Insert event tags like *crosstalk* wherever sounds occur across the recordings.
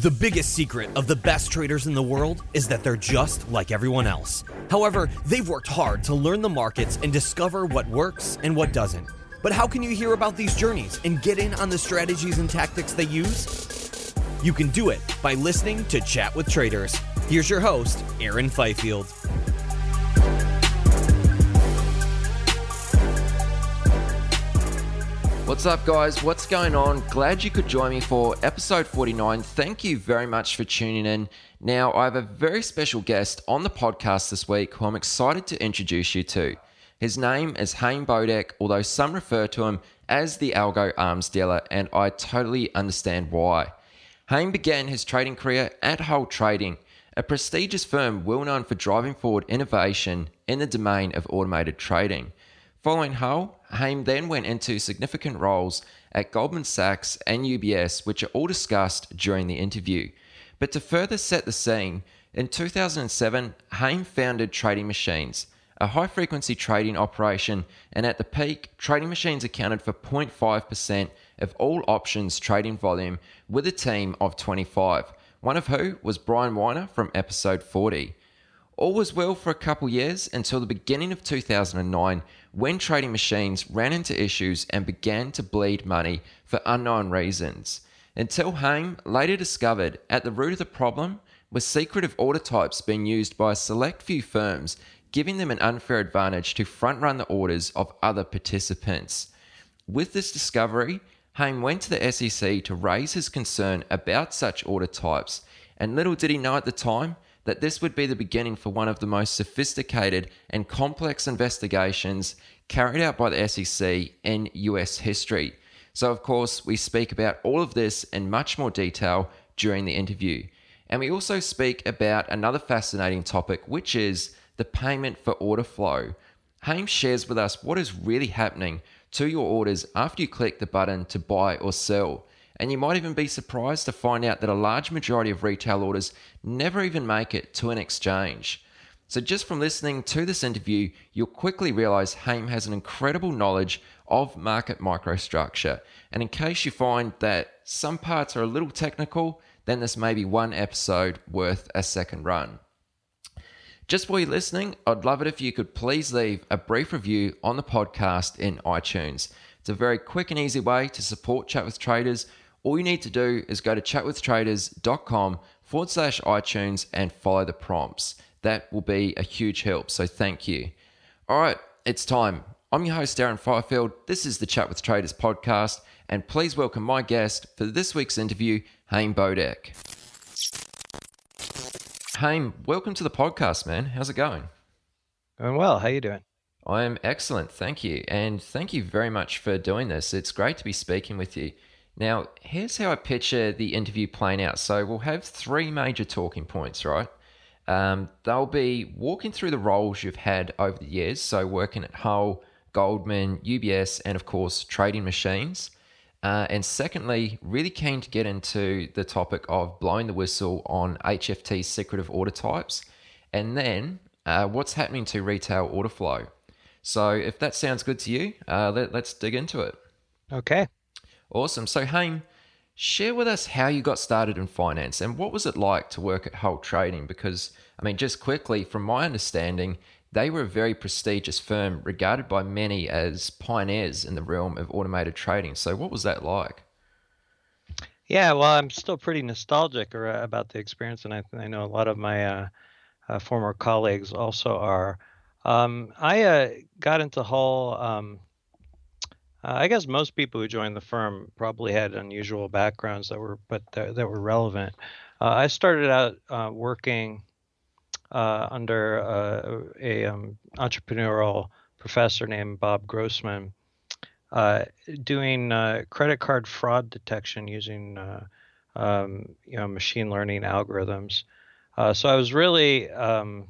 The biggest secret of the best traders in the world is that they're just like everyone else. However, they've worked hard to learn the markets and discover what works and what doesn't. But how can you hear about these journeys and get in on the strategies and tactics they use? You can do it by listening to Chat with Traders. Here's your host, Aaron Fifield. What's up, guys? What's going on? Glad you could join me for episode 49. Thank you very much for tuning in. Now, I have a very special guest on the podcast this week who I'm excited to introduce you to. His name is Haim Bodek, although some refer to him as the Algo Arms Dealer, and I totally understand why. Haim began his trading career at Hull Trading, a prestigious firm well known for driving forward innovation in the domain of automated trading. Following Hull, Haim then went into significant roles at Goldman Sachs and UBS, which are all discussed during the interview. But to further set the scene, in 2007, Haim founded Trading Machines, a high frequency trading operation, and at the peak, Trading Machines accounted for 0.5% of all options trading volume with a team of 25, one of who was Brian Weiner from episode 40. All was well for a couple years until the beginning of 2009 when trading machines ran into issues and began to bleed money for unknown reasons. Until Haim later discovered at the root of the problem was secretive order types being used by a select few firms, giving them an unfair advantage to front run the orders of other participants. With this discovery, Haim went to the SEC to raise his concern about such order types, and little did he know at the time that this would be the beginning for one of the most sophisticated and complex investigations carried out by the SEC in US history. So, of course, we speak about all of this in much more detail during the interview. And we also speak about another fascinating topic, which is the payment for order flow. Haim shares with us what is really happening to your orders after you click the button to buy or sell. And you might even be surprised to find out that a large majority of retail orders never even make it to an exchange. So, just from listening to this interview, you'll quickly realize Haim has an incredible knowledge of market microstructure. And in case you find that some parts are a little technical, then this may be one episode worth a second run. Just while you're listening, I'd love it if you could please leave a brief review on the podcast in iTunes. It's a very quick and easy way to support Chat with Traders all you need to do is go to chatwithtraders.com forward slash iTunes and follow the prompts. That will be a huge help. So thank you. All right, it's time. I'm your host, Aaron Fifield. This is the Chat with Traders podcast, and please welcome my guest for this week's interview, Haim Bodek. Haim, welcome to the podcast, man. How's it going? Going well. How are you doing? I am excellent, thank you, and thank you very much for doing this. It's great to be speaking with you. Now, here's how I picture the interview playing out. So, we'll have three major talking points, right? Um, they'll be walking through the roles you've had over the years. So, working at Hull, Goldman, UBS, and of course, trading machines. Uh, and secondly, really keen to get into the topic of blowing the whistle on HFT secretive order types. And then, uh, what's happening to retail order flow? So if that sounds good to you, uh, let, let's dig into it. Okay. Awesome. So, Haim, share with us how you got started in finance and what was it like to work at Hull Trading? Because, I mean, just quickly, from my understanding, they were a very prestigious firm regarded by many as pioneers in the realm of automated trading. So, what was that like? Yeah, well, I'm still pretty nostalgic about the experience, and I, I know a lot of my uh, uh, former colleagues also are. Um, I uh, got into Hull. Um, uh, I guess most people who joined the firm probably had unusual backgrounds that were, but that, that were relevant. Uh, I started out uh, working under a um, entrepreneurial professor named Bob Grossman, doing credit card fraud detection using um, you know machine learning algorithms. so I was really um,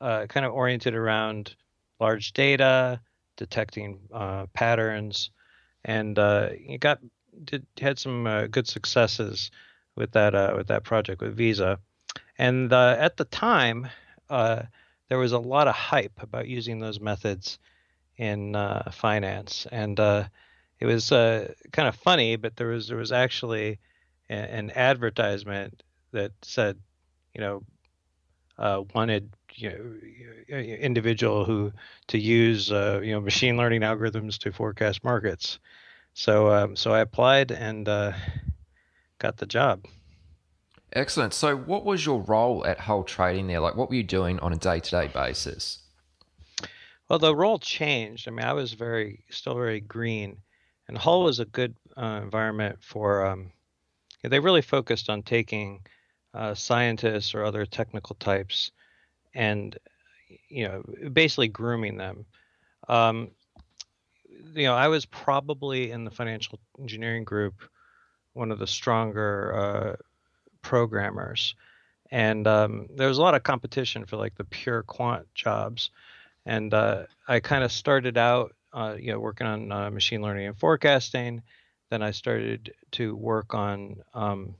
uh, kind of oriented around large data, detecting uh, patterns, and uh, you got did had some uh, good successes with that uh, with that project with Visa. And uh, at the time, there was a lot of hype about using those methods in finance, and it was kind of funny. But there was there was actually a, an advertisement that said, you know, uh, wanted you know, individual who to use uh, you know machine learning algorithms to forecast markets. So um, so I applied and uh, got the job. Excellent. So what was your role at Hull Trading there? Like what were you doing on a day to day basis? Well, the role changed. I mean, I was very still very green, and Hull was a good uh, environment for. Um, they really focused on taking uh, scientists or other technical types and you know basically grooming them. Um, you know i was probably in the financial engineering group one of the stronger uh, programmers. And um, there was a lot of competition for like the pure quant jobs. And uh, i kind of started out uh, you know working on uh, machine learning and forecasting. Then i started to work on um,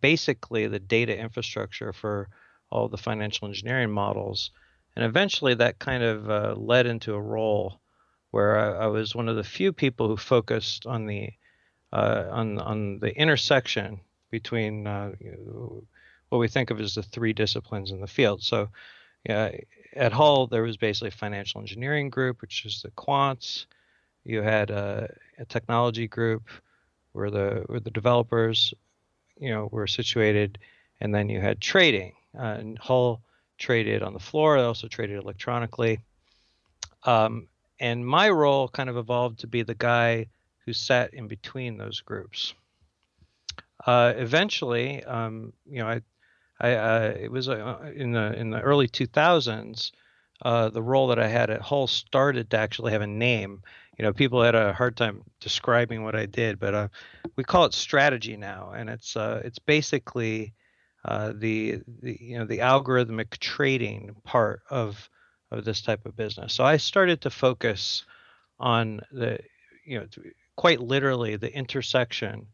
basically the data infrastructure for all the financial engineering models. And eventually that kind of uh, led into a role where I, I, was one of the few people who focused on the uh, on on the intersection between uh, what we think of as the three disciplines in the field. So, at Hull there was basically a financial engineering group, which is the quants. You had a, a technology group, where the where the developers you know were situated, and then you had trading. Uh, and Hull traded on the floor. They also traded electronically. Um, and my role kind of evolved to be the guy who sat in between those groups. Uh, eventually, um, you know, I, I uh, it was uh, in the in the early 2000s. Uh, the role that I had at Hull started to actually have a name, you know, people had a hard time describing what I did, but uh, we call it strategy now, and it's uh, it's basically uh, the, the you know the algorithmic trading part of of this type of business. So I started to focus on the you know quite literally the intersection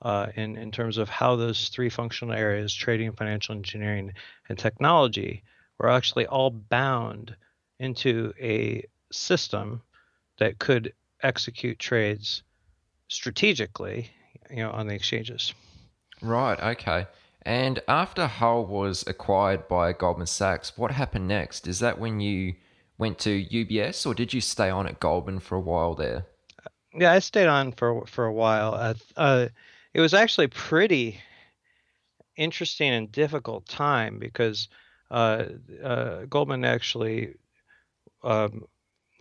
uh, in in terms of how those three functional areas trading, financial engineering, and technology were actually all bound into a system that could execute trades strategically, you know, on the exchanges. Right. Okay. And after Hull was acquired by Goldman Sachs, what happened next? Is that when you went to UBS, or did you stay on at Goldman for a while there? Yeah, I stayed on for for a while. Uh, it was actually pretty interesting and difficult time because uh, uh Goldman actually um,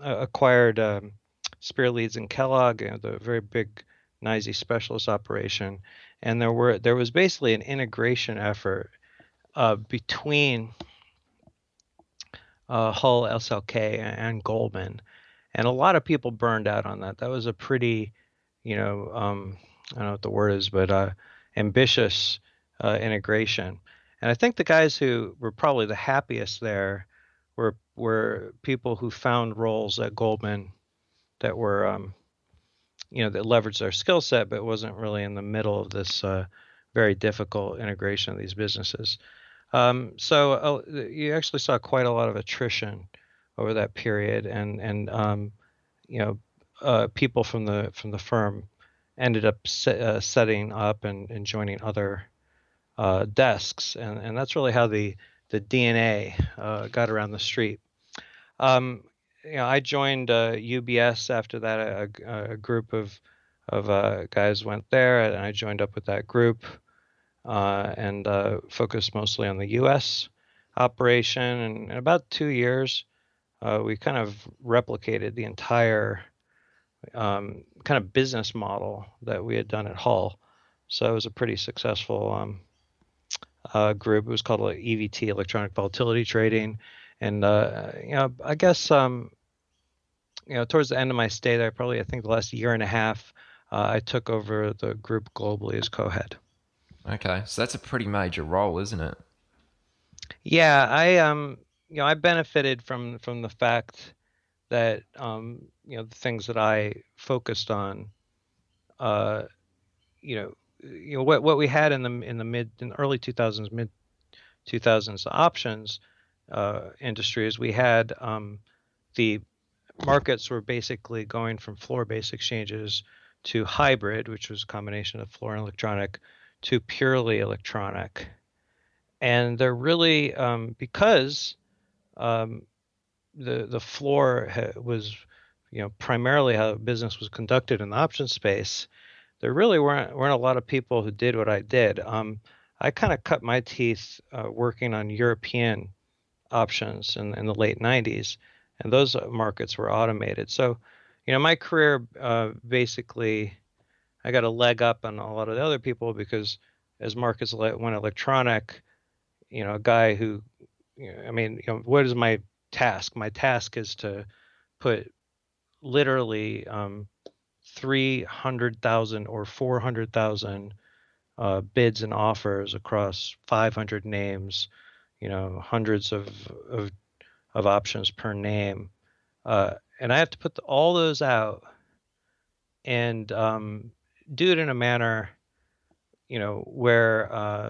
acquired um, Spear Leeds and Kellogg, you know, the very big NYSE specialist operation, and there were there was basically an integration effort uh, between uh, Hull, SLK, and Goldman, and a lot of people burned out on that. That was a pretty, you know, um, I don't know what the word is, but uh, ambitious uh, integration. And I think the guys who were probably the happiest there were were people who found roles at Goldman that were um, you know that leveraged their skill set, but wasn't really in the middle of this uh, very difficult integration of these businesses. Um, so uh, you actually saw quite a lot of attrition over that period, and and um, you know uh, people from the from the firm ended up se- uh, setting up and, and joining other uh, desks, and and that's really how the the DNA uh, got around the street. Um, you know, I joined UBS uh, after that. A, a group of of uh, guys went there, and I joined up with that group and focused mostly on the U.S. operation. And in about two years, we kind of replicated the entire um, kind of business model that we had done at Hull. So it was a pretty successful um, uh, group. It was called EVT, Electronic Volatility Trading, and uh, you know, I guess um, you know, towards the end of my stay there, probably I think the last year and a half, uh, I took over the group globally as co-head. Okay, so that's a pretty major role, isn't it? Yeah, I um, you know, I benefited from from the fact that um, you know the things that I focused on, uh, you know, you know what what we had in the in the mid in the early 2000s mid 2000s options uh, industry is we had um, the markets were basically going from floor-based exchanges to hybrid, which was a combination of floor and electronic, to purely electronic, and they're really um, because um, the the floor was you know primarily how business was conducted in the option space there really weren't weren't a lot of people who did what I did. Um, I kind of cut my teeth uh, working on European options in, in the late 90s and those uh, markets were automated so you know my career uh, basically I got a leg up on a lot of the other people because as markets went electronic you know a guy who you know, I mean you know what is my task. My task is to put literally um, 300,000 or 400,000 uh, bids and offers across 500 names, you know, hundreds of, of, of options per name. Uh, and I have to put the, all those out and um, do it in a manner, you know, where uh,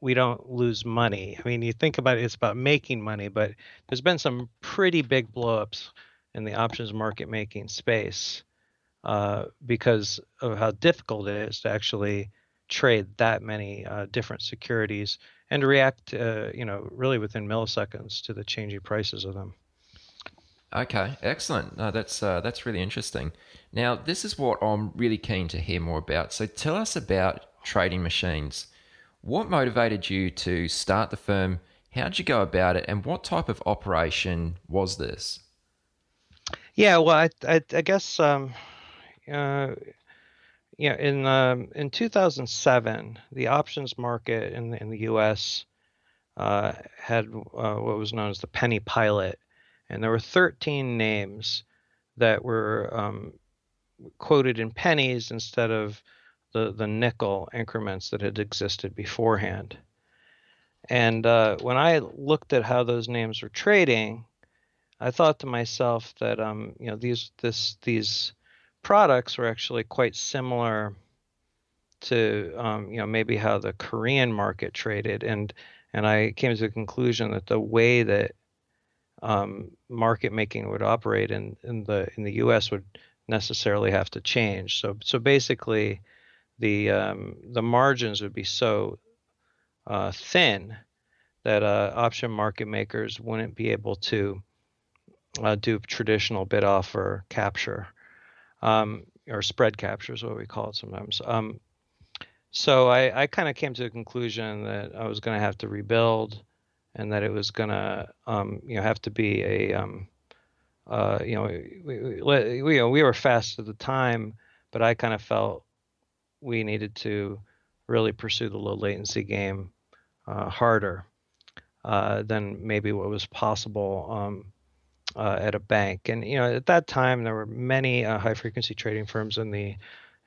we don't lose money. I mean, you think about it, it's about making money, but there's been some pretty big blowups in the options market making space uh, because of how difficult it is to actually trade that many uh, different securities and to react, uh, you know, really within milliseconds to the changing prices of them. Okay, excellent. No, that's uh, that's really interesting. Now, this is what I'm really keen to hear more about. So, tell us about trading machines. What motivated you to start the firm? How did you go about it? And what type of operation was this? Yeah, well, I, I, I guess, um, uh, yeah, in um, in 2007, the options market in the, in the U.S. Uh, had uh, what was known as the penny pilot, and there were 13 names that were um, quoted in pennies instead of the, the nickel increments that had existed beforehand. And uh, when I looked at how those names were trading, I thought to myself that um, you know these this these products were actually quite similar to um, you know maybe how the Korean market traded, and and I came to the conclusion that the way that um, market making would operate in, in the in the U.S. would necessarily have to change. So so basically, the um, the margins would be so uh, thin that uh, option market makers wouldn't be able to uh, do traditional bid offer capture um, or spread capture is what we call it sometimes. Um, so I, I kind of came to the conclusion that I was going to have to rebuild, and that it was going to um, you know have to be a um, uh, you know we, we, we, we were fast at the time, but I kind of felt we needed to really pursue the low latency game uh, harder uh, than maybe what was possible um, uh, at a bank. And you know, at that time, there were many uh, high frequency trading firms in the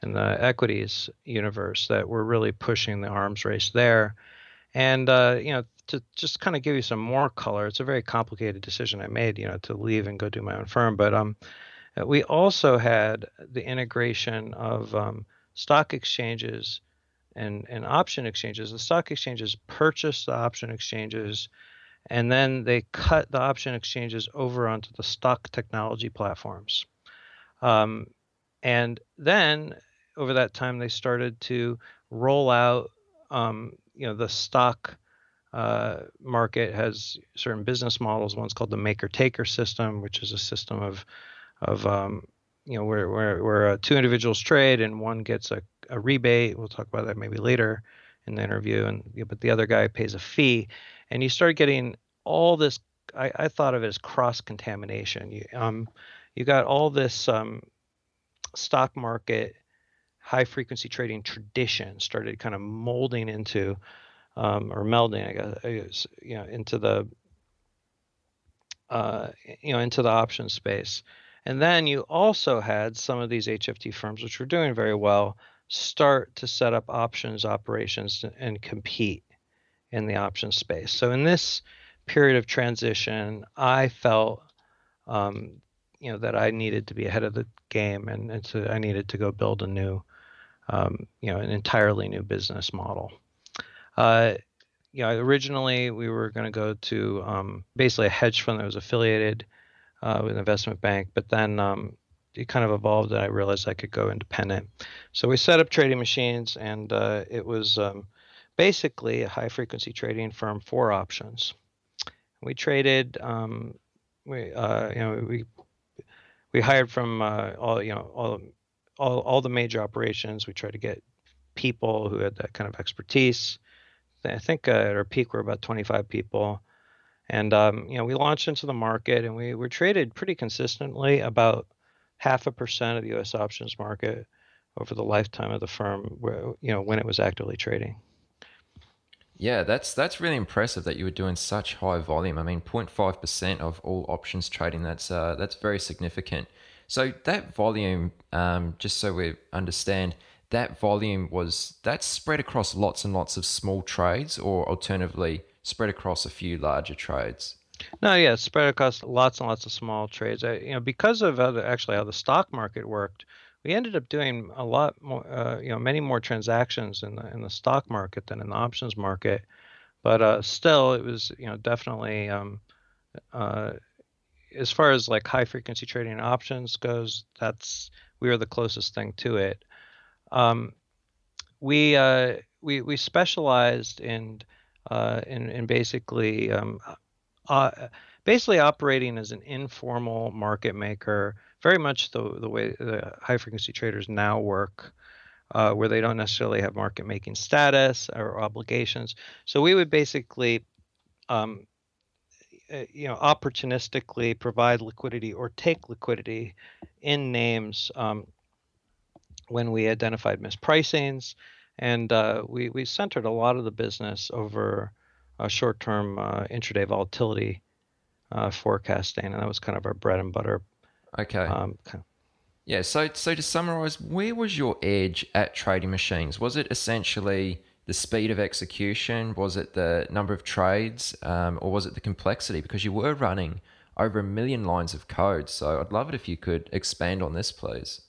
in the equities universe that were really pushing the arms race there. And uh, you know, to just kind of give you some more color, it's a very complicated decision I made, you know, to leave and go do my own firm. But um, we also had the integration of um, stock exchanges and, and option exchanges. The stock exchanges purchase the option exchanges and then they cut the option exchanges over onto the stock technology platforms. Um, and then over that time, they started to roll out, um, you know, the stock uh, market has certain business models. One's called the maker taker system, which is a system of, of um, you know, where, where, where uh, two individuals trade and one gets a, a rebate. We'll talk about that maybe later in the interview. And but the other guy pays a fee, and you start getting all this. I, I thought of it as cross contamination. You, um, you got all this um, stock market high frequency trading tradition started kind of molding into um, or melding, I guess, you know, into the uh, you know into the option space. And then you also had some of these HFT firms, which were doing very well, start to set up options operations and compete in the options space. So in this period of transition, I felt um, you know that I needed to be ahead of the game, and, and so I needed to go build a new, um, you know, an entirely new business model. Uh, you know, originally we were going to go to um, basically a hedge fund that was affiliated uh, with an investment bank, but then um, it kind of evolved and I realized I could go independent. So we set up trading machines, and uh, it was um, basically a high frequency trading firm for options. We traded, um, we uh, you know we we hired from uh, all you know all all all the major operations. We tried to get people who had that kind of expertise. I think uh, at our peak we're about 25 people, and um, you know we launched into the market and we were traded pretty consistently about half a percent of the U.S. options market over the lifetime of the firm, where, you know when it was actively trading. Yeah, that's that's really impressive that you were doing such high volume. I mean, 0.5 percent of all options trading. That's uh, that's very significant. So that volume, um, just so we understand, that volume was that spread across lots and lots of small trades, or alternatively spread across a few larger trades. No, yeah, spread across lots and lots of small trades. I, you know, because of the, actually how the stock market worked, we ended up doing a lot more, uh, you know, many more transactions in the in the stock market than in the options market. But uh, still, it was, you know, definitely um, uh, as far as like high frequency trading options goes, that's we were the closest thing to it. Um, we uh, we we specialized in uh, in, in basically um, uh, basically operating as an informal market maker, very much the the way the high frequency traders now work. Uh, where they don't necessarily have market making status or obligations. So we would basically um, uh, you know opportunistically provide liquidity or take liquidity in names um, when we identified mispricings, and uh, we we centered a lot of the business over uh, short-term uh, intraday volatility uh, forecasting, and that was kind of our bread and butter. Okay. Um, kind of. Yeah. So so to summarize, where was your edge at trading machines? Was it essentially the speed of execution? Was it the number of trades, um, or was it the complexity? Because you were running over a million lines of code. So I'd love it if you could expand on this, please.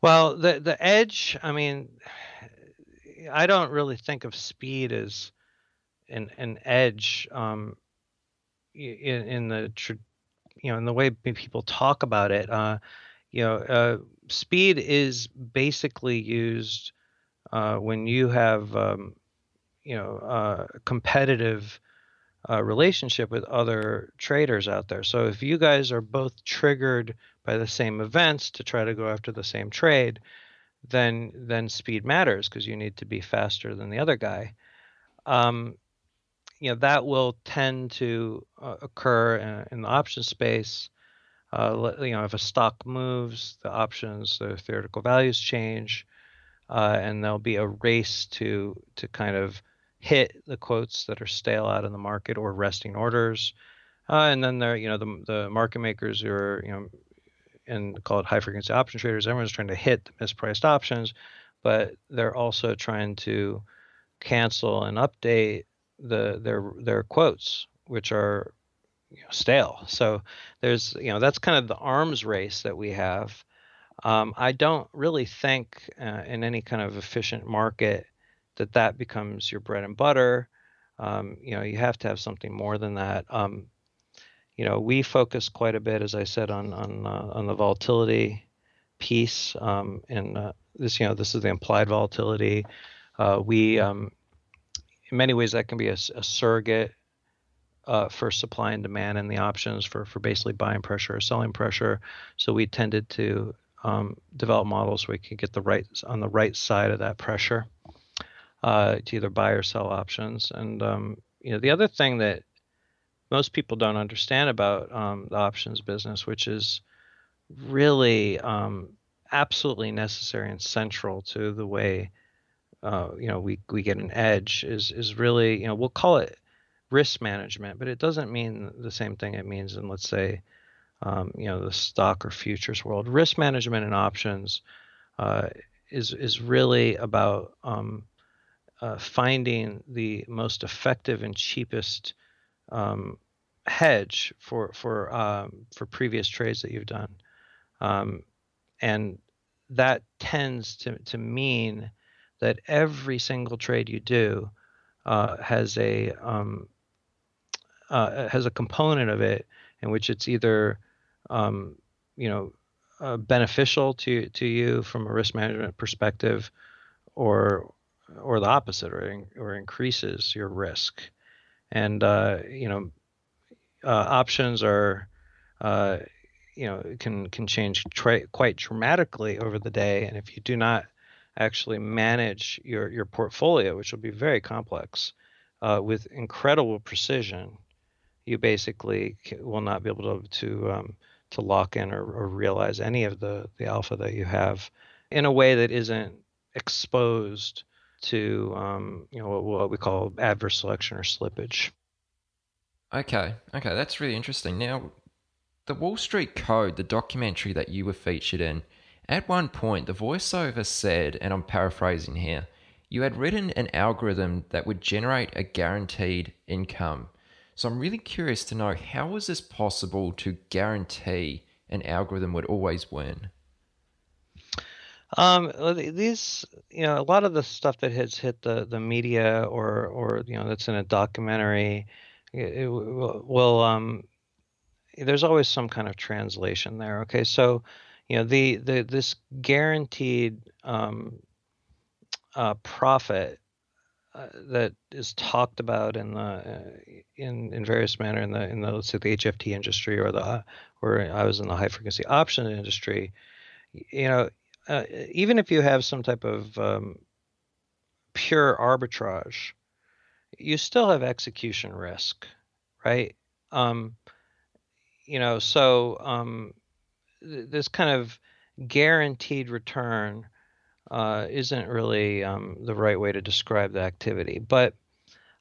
Well, the the edge. I mean, I don't really think of speed as an an edge um, in, in the you know in the way people talk about it. Uh, you know, uh, speed is basically used uh, when you have um, you know a competitive uh, relationship with other traders out there. So if you guys are both triggered by the same events to try to go after the same trade, then then speed matters because you need to be faster than the other guy. Um, you know that will tend to uh, occur in, in, the option space. Uh, you know, if a stock moves, the options, the theoretical values change, uh, and there'll be a race to to kind of hit the quotes that are stale out in the market or resting orders. Uh, and then there, you know, the the market makers who are you know and call it high frequency option traders. Everyone's trying to hit the mispriced options, but they're also trying to cancel and update the their their quotes, which are you know, stale. So there's you know that's kind of the arms race that we have. Um, I don't really think uh, in any kind of efficient market that that becomes your bread and butter. Um, you know, you have to have something more than that. Um, you know, we focus quite a bit, as I said, on on uh, on the volatility piece, um, and uh, this, you know, this is the implied volatility. Uh, we, um, in many ways, that can be a, a surrogate uh, for supply and demand and the options for for basically buying pressure or selling pressure. So we tended to um, develop models where we can get the right on the right side of that pressure uh, to either buy or sell options. And um, you know, the other thing that most people don't understand about um, the options business, which is really um, absolutely necessary and central to the way uh, you know we we get an edge, is is really you know we'll call it risk management, but it doesn't mean the same thing it means in let's say um, you know the stock or futures world. Risk management and options uh, is is really about um, uh, finding the most effective and cheapest um, hedge for for um, for previous trades that you've done, um, and that tends to to mean that every single trade you do uh, has a um, uh, has a component of it in which it's either um, you know uh, beneficial to to you from a risk management perspective, or or the opposite, or or increases your risk. And uh, you know, uh, options are uh, you know can can change tra- quite dramatically over the day, and if you do not actually manage your your portfolio, which will be very complex, uh, with incredible precision, you basically will not be able to to um, to lock in or, or realize any of the the alpha that you have in a way that isn't exposed to um, you know what, what, we call adverse selection or slippage. Okay, okay, that's really interesting. Now, the Wall Street Code, the documentary that you were featured in, at one point the voiceover said, and I'm paraphrasing here, you had written an algorithm that would generate a guaranteed income. So I'm really curious to know how was this possible to guarantee an algorithm would always win? Um, these, you know, a lot of the stuff that has hit the, the media or, or, you know, that's in a documentary, it, it will, um, there's always some kind of translation there. Okay. So, you know, the, the, this guaranteed, um, uh, profit uh, that is talked about in the uh, in in various manner in the in the let's say the HFT industry or the or I was in the high frequency option industry, you know, uh, even if you have some type of um, pure arbitrage, you still have execution risk, right? Um, you know, so um, this kind of guaranteed return uh, isn't really um, the right way to describe the activity. But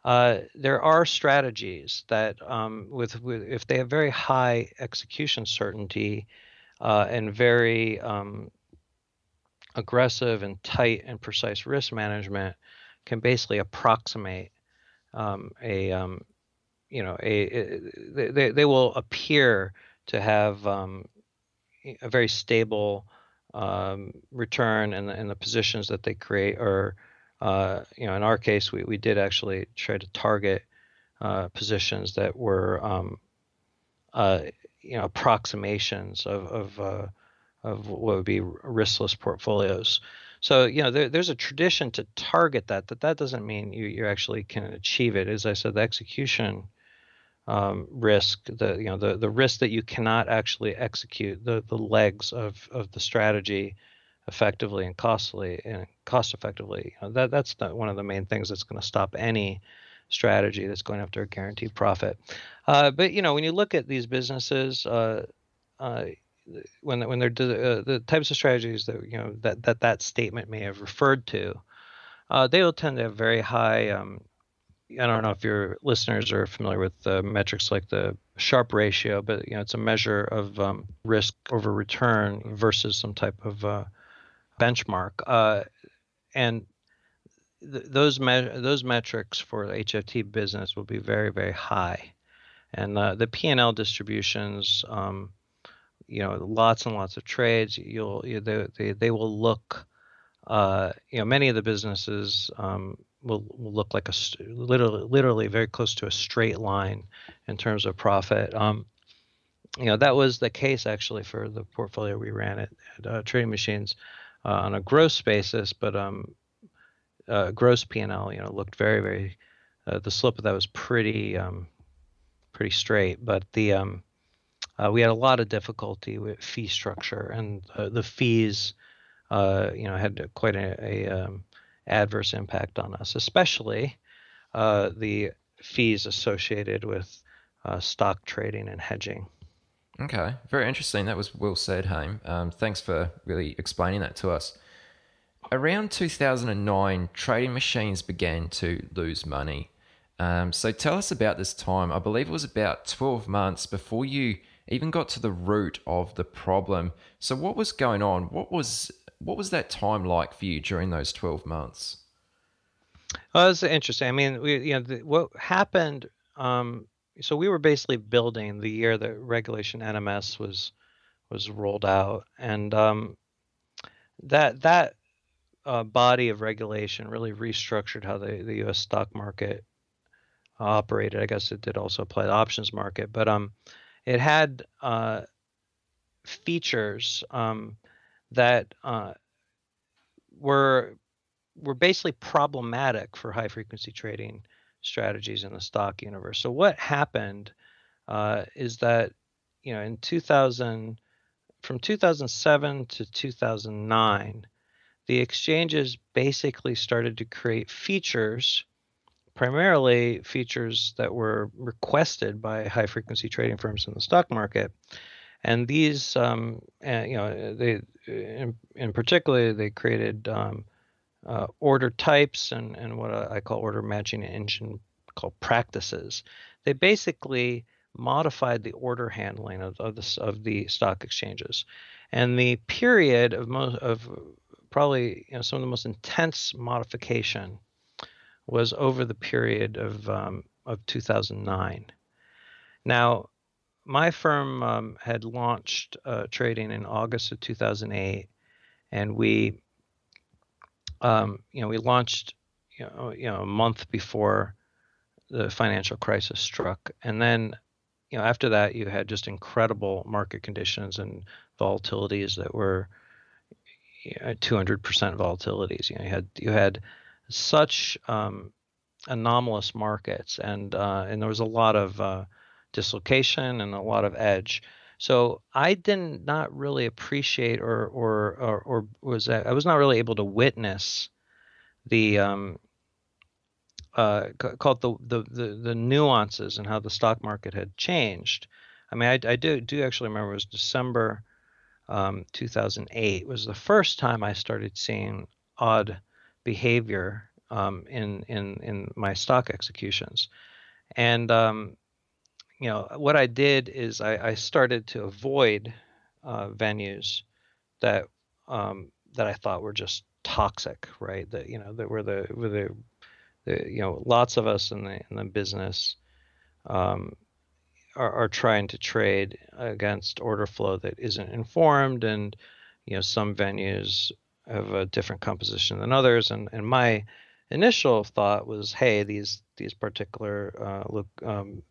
uh, there are strategies that, um, with, with, if they have very high execution certainty uh, and very um, aggressive and tight and precise risk management, can basically approximate um, a, um, you know, a, a, they, they will appear to have um, a very stable um, return and the, and the positions that they create are, uh, you know, in our case, we, we did actually try to target uh, positions that were, um, uh, you know, approximations of of, uh, of what would be riskless portfolios. So you know, there, there's a tradition to target that. That that doesn't mean you you actually can achieve it. As I said, the execution um, risk, the you know the the risk that you cannot actually execute the the legs of of the strategy effectively and costly and cost effectively. You know, that that's the, one of the main things that's going to stop any strategy that's going after a guaranteed profit. Uh, but you know when you look at these businesses. Uh, uh, when when they're uh, the types of strategies that you know that that that statement may have referred to, uh, they will tend to have very high um, I don't know if your listeners are familiar with metrics like the Sharpe ratio, but you know it's a measure of um, risk over return versus some type of uh, benchmark, uh, and th- those me- those metrics for the HFT business will be very very high, and uh, the P and L distributions, um, you know, lots and lots of trades. You'll you, they, they they will look, uh, you know, many of the businesses. Um, will, will look like a literally literally very close to a straight line in terms of profit. Um, you know that was the case actually for the portfolio we ran at, at uh, Trading Machines uh, on a gross basis, but um, uh, gross P&L you know looked very very uh, the slope of that was pretty um, pretty straight, but the um, uh, we had a lot of difficulty with fee structure and uh, the fees you know had quite a, a um, adverse impact on us, especially the fees associated with stock trading and hedging. Okay, very interesting. That was well said, Haim. Um, thanks for really explaining that to us. Around 2009, trading machines began to lose money. Um, so tell us about this time. I believe it was about 12 months before you even got to the root of the problem. So what was going on? What was what was that time like for you during those 12 months? Well, it's interesting. I mean, we, you know, the, what happened um, so we were basically building the year that regulation NMS was was rolled out, and um, that that uh, body of regulation really restructured how the, the U.S. stock market operated. I guess it did also apply the options market, but um, it had uh, features um, that uh, were were basically problematic for high frequency trading strategies in the stock universe. So what happened uh, is that you know in 2000 from 2007 to 2009 the exchanges basically started to create features primarily features that were requested by high frequency trading firms in the stock market and these um, and, you know they in, in particular they created um, uh, order types and, and what I call order matching engine called practices. They basically modified the order handling of, of, the, of the stock exchanges. And the period of most of probably you know, some of the most intense modification was over the period of um, of 2009. Now, my firm um, had launched uh, trading in August of 2008, and we um, you know, we launched, you know, you know, a month before the financial crisis struck, and then, you know, after that, you had just incredible market conditions and volatilities that were you know, 200% volatilities. You know, you had you had such um, anomalous markets, and uh, and there was a lot of uh, dislocation and a lot of edge. So I did not really appreciate or or or, or was I was not really able to witness the um, uh, called the, the, the the nuances and how the stock market had changed. I mean, I, I do do actually remember it was December um, 2008 was the first time I started seeing odd behavior um, in in in my stock executions, and um, you know, what I did is I, I started to avoid uh, venues that um, that I thought were just toxic, right? That you know that were the were the, the you know lots of us in the in the business um, are, are trying to trade against order flow that isn't informed, and you know some venues have a different composition than others, and and my initial thought was, hey, these these particular uh, look um,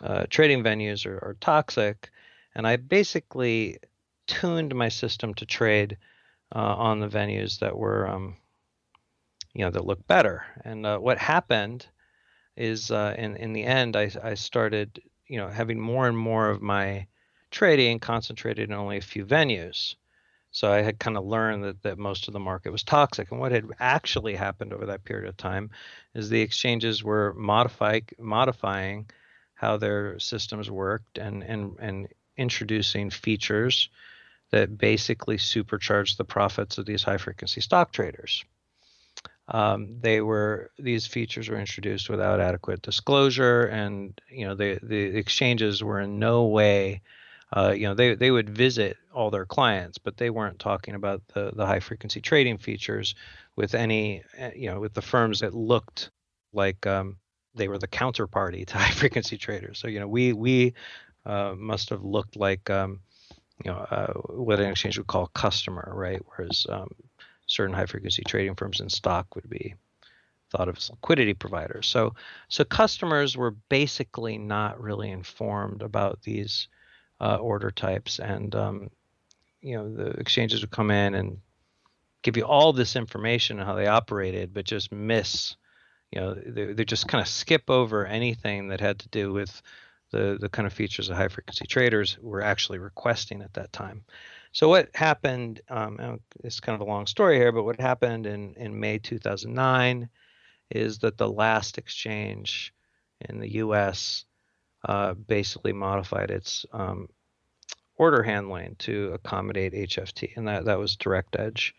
uh, trading venues are, are, toxic, and I basically tuned my system to trade uh, on the venues that were, um, you know, that looked better. And uh, what happened is, uh, in in the end, I, I started, you know, having more and more of my trading concentrated in only a few venues. So I had kind of learned that, that most of the market was toxic. And what had actually happened over that period of time is the exchanges were modify, modifying how their systems worked and and and introducing features that basically supercharged the profits of these high frequency stock traders. Um, they were these features were introduced without adequate disclosure, and you know the the exchanges were in no way, uh, you know they they would visit all their clients, but they weren't talking about the the high frequency trading features with any eh, you know with the firms that looked like um, they were the counterparty to *laughs* high frequency traders. So you know we we uh, must have looked like um, you know uh, what an exchange would call customer, right? Whereas um, certain high frequency trading firms in stock would be thought of as liquidity providers. So, so customers were basically not really informed about these uh, order types, and um, you know the exchanges would come in and give you all this information on how they operated, but just miss, you know, they, they just kind of skip over anything that had to do with the the kind of features that high frequency traders were actually requesting at that time. So what happened? Um, it's kind of a long story here, but what happened in in May 2009 is that the last exchange in the U.S. Uh, basically modified its um, order handling to accommodate HFT, and that that was Direct Edge.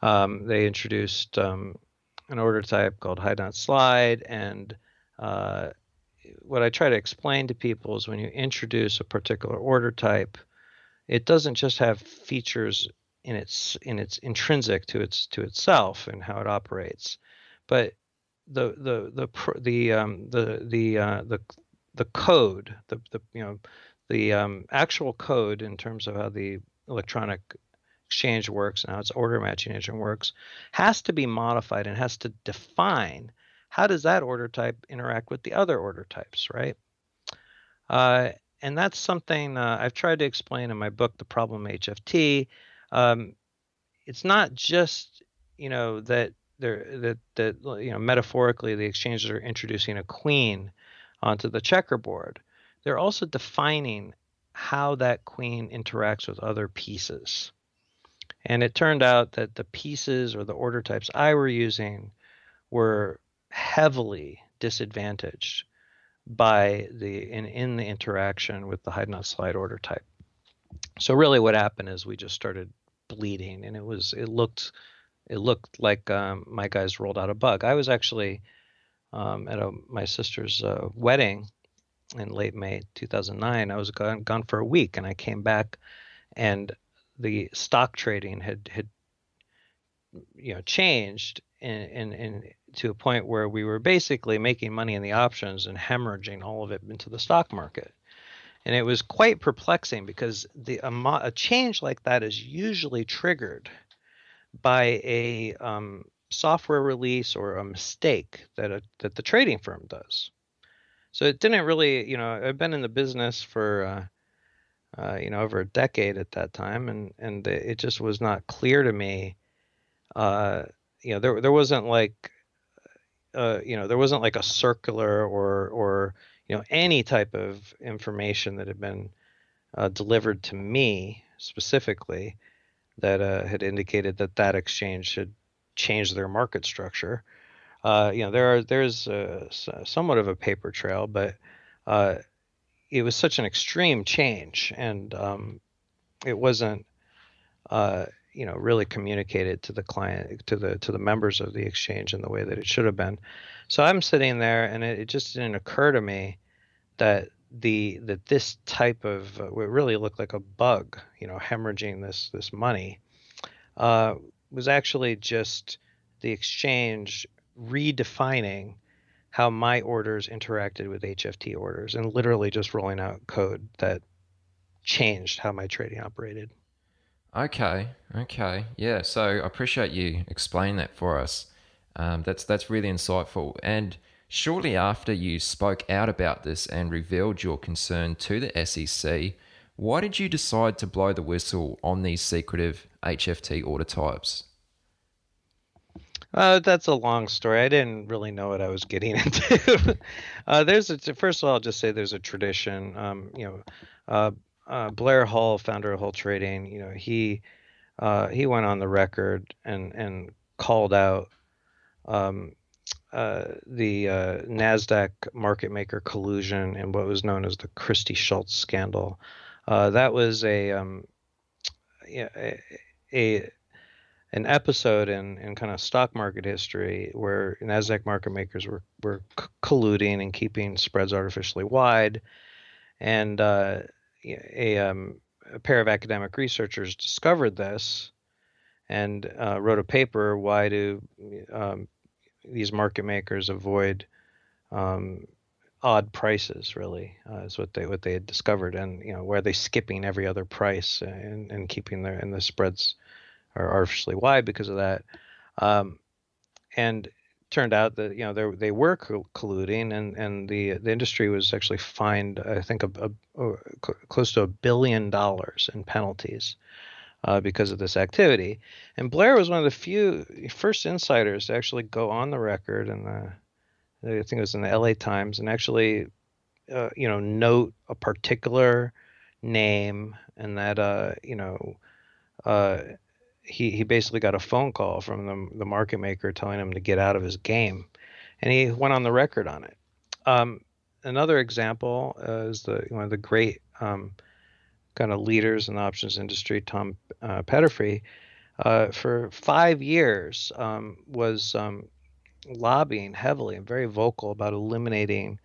Um, they introduced um, an order type called hide not slide, and uh, what I try to explain to people is when you introduce a particular order type, it doesn't just have features in its in its intrinsic to its to itself and how it operates, but the the the the um, the the uh, the the code the the you know the um, actual code in terms of how the electronic exchange works and how its order matching engine works has to be modified and has to define how does that order type interact with the other order types, right? Uh, and that's something uh, I've tried to explain in my book, The Problem HFT. Um, it's not just you know that there that that you know metaphorically the exchanges are introducing a queen onto the checkerboard. They're also defining how that queen interacts with other pieces. And it turned out that the pieces or the order types I were using were heavily disadvantaged by the in, in the interaction with the hide not slide order type. So really what happened is we just started bleeding and it was it looked it looked like um, my guys rolled out a bug. I was actually um, at a, my sister's uh, wedding in late May 2009. I was gone, gone for a week and I came back and the stock trading had had you know changed in, in, in to a point where we were basically making money in the options and hemorrhaging all of it into the stock market. And it was quite perplexing because the a, a change like that is usually triggered by a um, software release or a mistake that a, that the trading firm does. So it didn't really, you know, I've been in the business for, uh, uh, you know, over a decade at that time, and and it just was not clear to me. Uh, you know, there there wasn't like uh, you know, there wasn't like a circular or or you know any type of information that had been uh, delivered to me specifically that uh, had indicated that that exchange should change their market structure. Uh, you know, there are there's somewhat of a paper trail, but uh, it was such an extreme change, and um, it wasn't uh, you know really communicated to the client to the to the members of the exchange in the way that it should have been. So i'm sitting there and it, it just didn't occur to me that the that this type of uh, what really looked like a bug you know hemorrhaging this this money uh, was actually just the exchange redefining how my orders interacted with hft orders and literally just rolling out code that changed how my trading operated Okay, okay, yeah. So I appreciate you explaining that for us. Um, that's that's really insightful. And shortly after you spoke out about this and revealed your concern to the SEC, why did you decide to blow the whistle on these secretive HFT order types? Uh, that's a long story. I didn't really know what I was getting *laughs* into. uh, there's a, first of all, I'll just say there's a tradition. Um, you know, uh, uh, Blair Hull, founder of Hull Trading, you know, he uh, he went on the record and and called out um, uh, the uh, Nasdaq market maker collusion and what was known as the Christie Schultz scandal. Uh, that was a, um, a, a an episode in, in kind of stock market history where Nasdaq market makers were were colluding and keeping spreads artificially wide, and uh, a, um, a pair of academic researchers discovered this and uh, wrote a paper. Why do um, these market makers avoid um, odd prices? Really, uh, is what they what they had discovered, and you know, where are they skipping every other price and, and keeping their and the spreads are artificially wide because of that. Um, and turned out that you know they they were colluding, and and the the industry was actually fined I think a, a, a close to a billion dollars in penalties. Uh, because of this activity, and Blair was one of the few first insiders to actually go on the record, and I think it was in the L.A. Times, and actually, uh, you know, note a particular name, and that uh, you know, uh, he he basically got a phone call from the the market maker telling him to get out of his game, and he went on the record on it. Um, another example uh, is the one of the great um, kind of leaders in the options industry, Tom uh, Peterffy, uh, for five years um, was um, lobbying heavily and very vocal about eliminating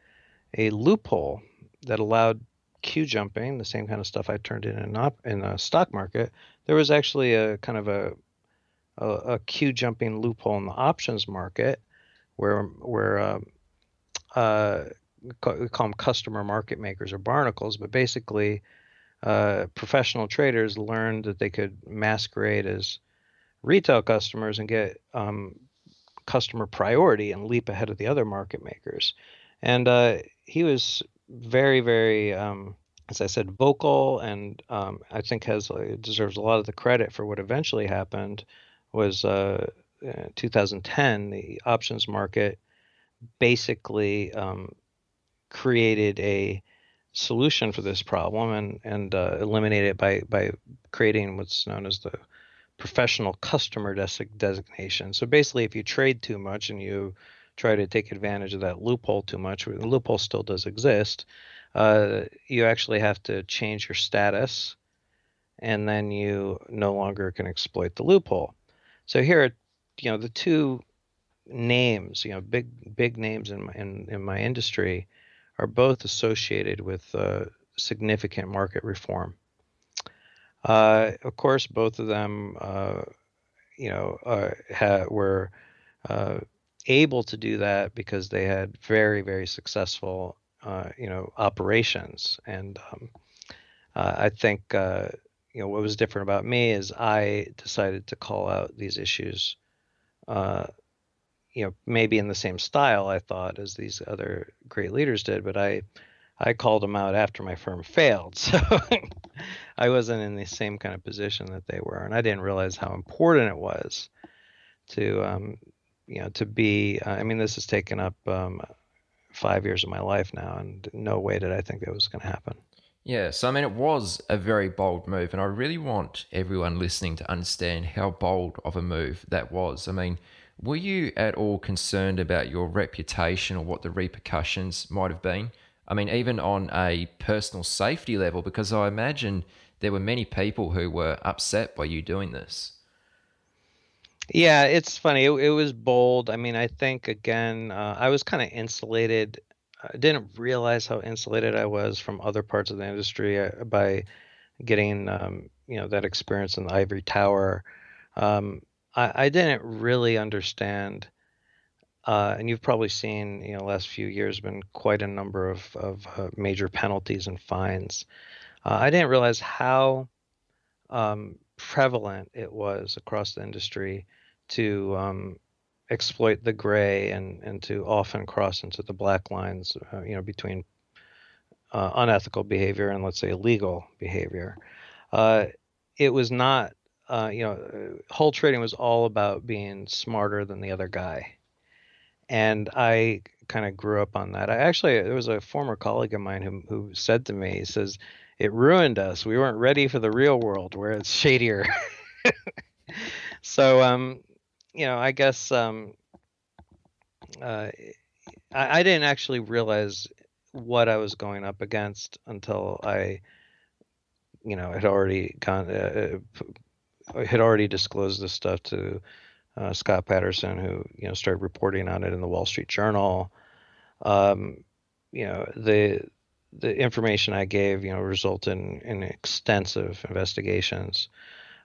a loophole that allowed queue jumping, the same kind of stuff I turned in in, op- in the stock market, there was actually a kind of a, a, a queue jumping loophole in the options market where where um, uh, we call them customer market makers or barnacles, but basically uh, professional traders learned that they could masquerade as retail customers and get um, customer priority and leap ahead of the other market makers. And uh, he was very, very, um, as I said, vocal, and um, I think has uh, deserves a lot of the credit for what eventually happened. Was uh, uh 2010 the options market basically um, created a solution for this problem and and uh, eliminated it by by creating what's known as the professional customer designation. So basically, if you trade too much and you try to take advantage of that loophole too much. The loophole still does exist. Uh, you actually have to change your status, and then you no longer can exploit the loophole. So here, you know, the two names, you know, big big names in my in, in my industry, are both associated with uh, significant market reform. Uh, of course, both of them, uh, you know, uh, ha- were uh, able to do that because they had very very successful uh, you know operations. And um, uh, I think uh, you know what was different about me is I decided to call out these issues uh, you know maybe in the same style I thought as these other great leaders did but I I called them out after my firm failed. *laughs* So I wasn't in the same kind of position that they were and I didn't realize how important it was to um, you know to be uh, i mean this has taken up um, five years of my life now and no way did i think that was going to happen. Yeah so i mean it was a very bold move and i really want everyone listening to understand how bold of a move that was. I mean were you at all concerned about your reputation or what the repercussions might have been? I mean even on a personal safety level because i imagine there were many people who were upset by you doing this yeah, it's funny. It, it was bold. I mean, I think again, uh, I was kind of insulated. I didn't realize how insulated I was from other parts of the industry uh, by getting, um, you know, that experience in the ivory tower. Um, I, I, didn't really understand, uh, and you've probably seen, you know, last few years been quite a number of of uh, major penalties and fines. Uh, I didn't realize how um, prevalent it was across the industry to um, exploit the gray and and to often cross into the black lines, uh, you know, between uh, unethical behavior and let's say illegal behavior. Uh, it was not, uh, you know, Hull Trading was all about being smarter than the other guy, and I kind of grew up on that. I actually there was a former colleague of mine who who said to me, he says it ruined us. We weren't ready for the real world where it's shadier. *laughs* so, um, you know, I guess um, uh, I, I, didn't actually realize what I was going up against until I, you know, had already gone, uh, uh had already disclosed this stuff to uh, Scott Patterson, who you know started reporting on it in the Wall Street Journal. Um, you know, the the information I gave, you know, resulted in, in extensive investigations.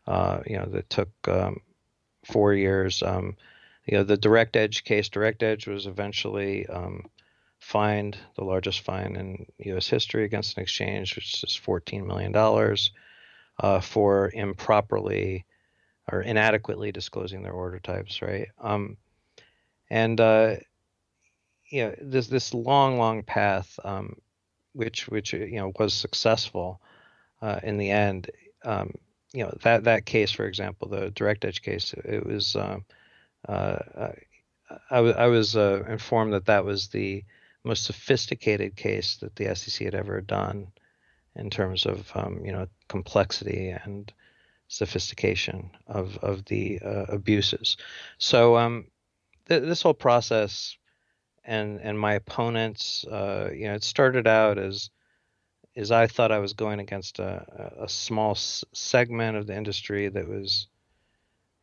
Uh, you know, that took um, four years. Um, you know, the Direct Edge case, Direct Edge was eventually um, fined, the largest fine in U.S. history against an exchange, which is $14 million uh, for improperly or inadequately disclosing their order types, right? Um, and uh, you know this this long long path, um, which which you know was successful uh, in the end. Um, you know that that case, for example, the direct edge case, it was. Um, uh, I, was uh, informed that that was the most sophisticated case that the SEC had ever done in terms of um, you know complexity and sophistication of of the uh, abuses. So um, th- this whole process and and my opponents, uh, you know, it started out as is I thought I was going against a, a small s- segment of the industry that was,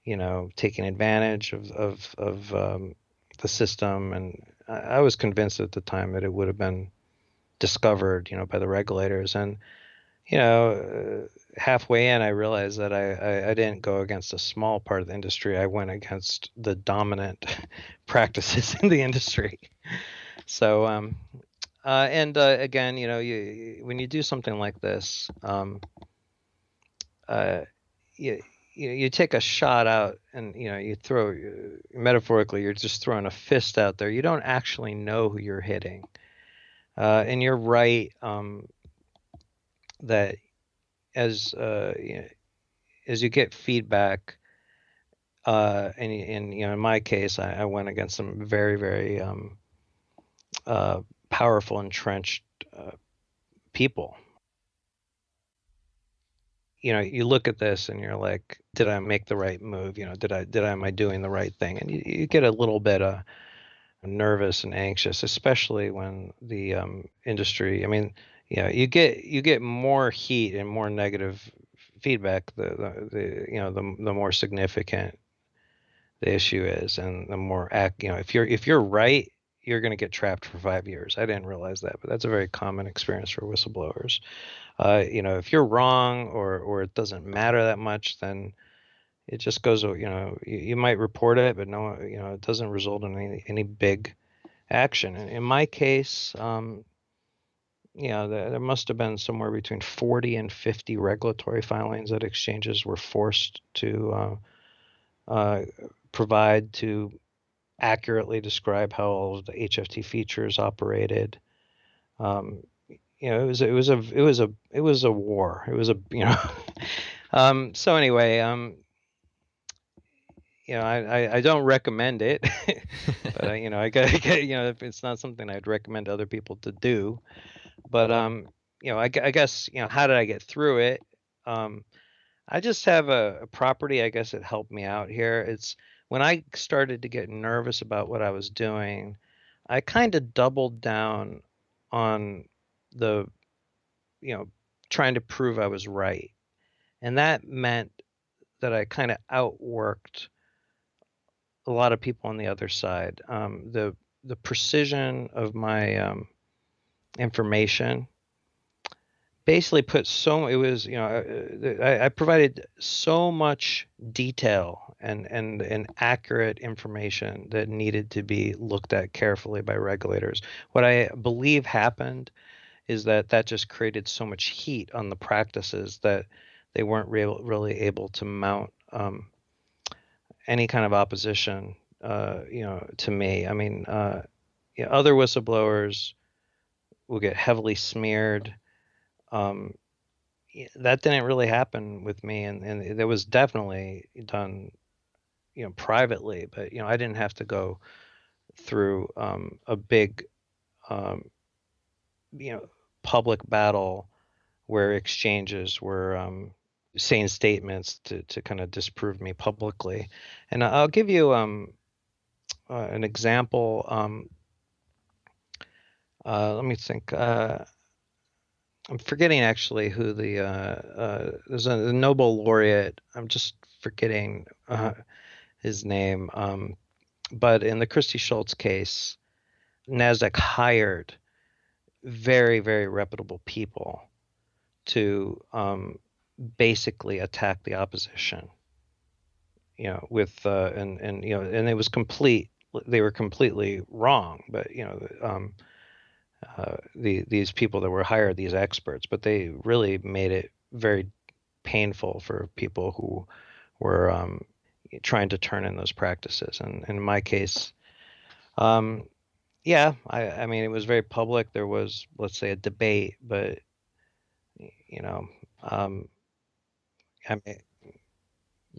you know, taking advantage of of, of um, the system, and I, I was convinced at the time that it would have been discovered, you know, by the regulators, and you know, uh, halfway in, I realized that I, I, I, didn't go against a small part of the industry. I went against the dominant *laughs* practices in the industry. So, um, uh, and uh, again, you know, you, when you do something like this, um, uh, you, you, you take a shot out and, you know, you throw, metaphorically, you're just throwing a fist out there. You don't actually know who you're hitting. Uh, and you're right um, that as uh, you as you get feedback, uh, and, and you know, in my case, I, I went against some very, very um, uh, powerful, entrenched uh, people. You know, you look at this and you're like, did I make the right move? You know, did I did I am I doing the right thing? And you, you get a little bit of nervous and anxious, especially when the um, industry. I mean, you know, you get you get more heat and more negative feedback. The, the, the you know the the more significant the issue is, and the more act. You know, if you're if you're right, you're going to get trapped for five years. I didn't realize that, but that's a very common experience for whistleblowers. Uh, you know, if you're wrong or or it doesn't matter that much, then it just goes. You know, you, you might report it, but no, you know, it doesn't result in any any big action. In, in my case, um, you know, there, there must have been somewhere between 40 and 50 regulatory filings that exchanges were forced to uh, uh, provide to accurately describe how the HFT features operated. Um, you know, it was it was a it was a it was a war. It was a *laughs* you know. um, so anyway, um, you know, I, I, I don't recommend it, *laughs* but you know, I got, *laughs* you know, it's not something I'd recommend other people to do. But um, you know, I, I guess you know, how did I get through it? Um, I just have a, a property. I guess it helped me out here. It's when I started to get nervous about what I was doing, I kind of doubled down on the, you know, trying to prove I was right, and that meant that I kind of outworked a lot of people on the other side. Um, the the precision of my um, information. Basically put so it was you know uh, I, I, provided so much detail and and and accurate information that needed to be looked at carefully by regulators. What i believe happened is that that just created so much heat on the practices that they weren't re- really able to mount um, any kind of opposition uh, you know to me. I mean uh, you know, other whistleblowers will get heavily smeared. Um, that didn't really happen with me, and and it was definitely done, you know, privately. But you know, I didn't have to go through um, a big, um, you know, public battle where exchanges were um, saying statements to to kind of disprove me publicly. And I'll give you um, uh, an example. Um, uh, let me think. Uh, I'm forgetting actually who the uh, uh there's a, Nobel laureate. I'm just forgetting uh, his name. Um, but in the Christie Schultz case, Nasdaq hired very very reputable people to um, basically attack the opposition. You know, with uh, and and you know, and it was complete. They were completely wrong. But you know. Um, uh, the, these people that were hired, these experts, but they really made it very painful for people who were um, trying to turn in those practices. And, in my case, Um, yeah, I, I mean, it was very public. There was, let's say, a debate, but you know, um, I mean,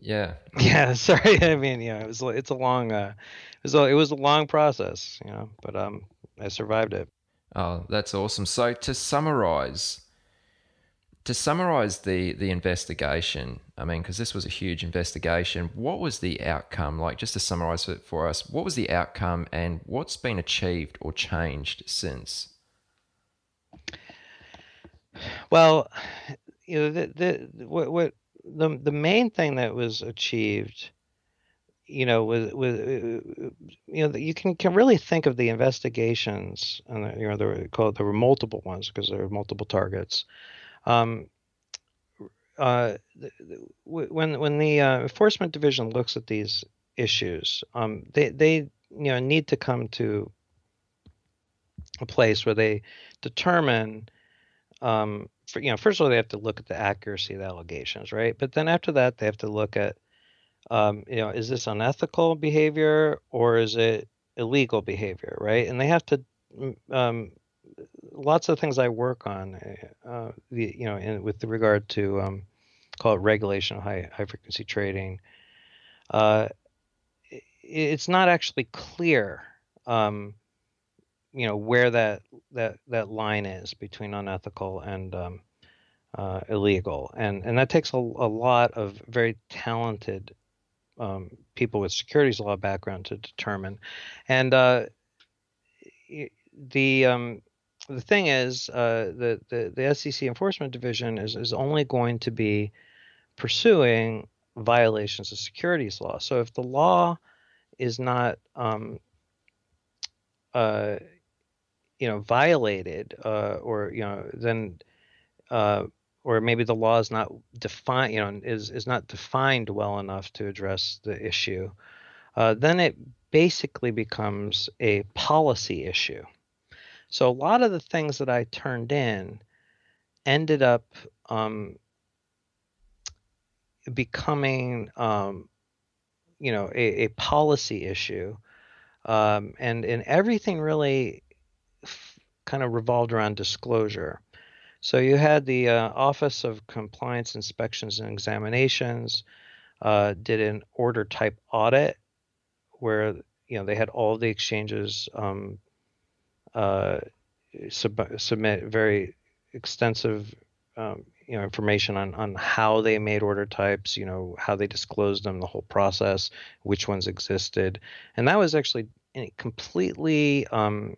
yeah, *laughs* yeah. Sorry, I mean, yeah, it was. It's a long. Uh, it was. A, it was a long process, you know, but um, I survived it. Oh, that's awesome. So to summarize, to summarize the the investigation, I mean, because this was a huge investigation, what was the outcome? Like, just to summarize it for us, what was the outcome, and what's been achieved or changed since? Well, you know, the the what, what the the main thing that was achieved, you know, with was uh, you know you can can really think of the investigations, and you know there were called there were multiple ones because there were multiple targets um, uh, when when the uh, enforcement division looks at these issues, um, they they you know need to come to a place where they determine, um, for, you know, first of all they have to look at the accuracy of the allegations, right? But then after that they have to look at, um, you know, is this unethical behavior or is it illegal behavior, right? And they have to um, lots of things I work on, uh, uh, the, you know, in, with regard to um, call it regulation of high high frequency trading. Uh, it, it's not actually clear, um, you know, where that that that line is between unethical and um, uh, illegal, and and that takes a, a lot of very talented um, people with securities law background to determine, and uh, the um, the thing is, uh, the, the the SEC enforcement division is is only going to be pursuing violations of securities law. So if the law is not, um, uh, you know, violated, uh, or you know, then, uh, or maybe the law is not defined, you know, is is not defined well enough to address the issue, uh, then it basically becomes a policy issue. So a lot of the things that I turned in ended up um, becoming, um, you know, a, a policy issue, um, and and everything really f- kind of revolved around disclosure. So you had the uh, Office of Compliance Inspections and Examinations uh, did an order type audit where you know they had all the exchanges um, uh, sub- submit very extensive um, you know information on on how they made order types you know how they disclosed them the whole process which ones existed. And that was actually completely um,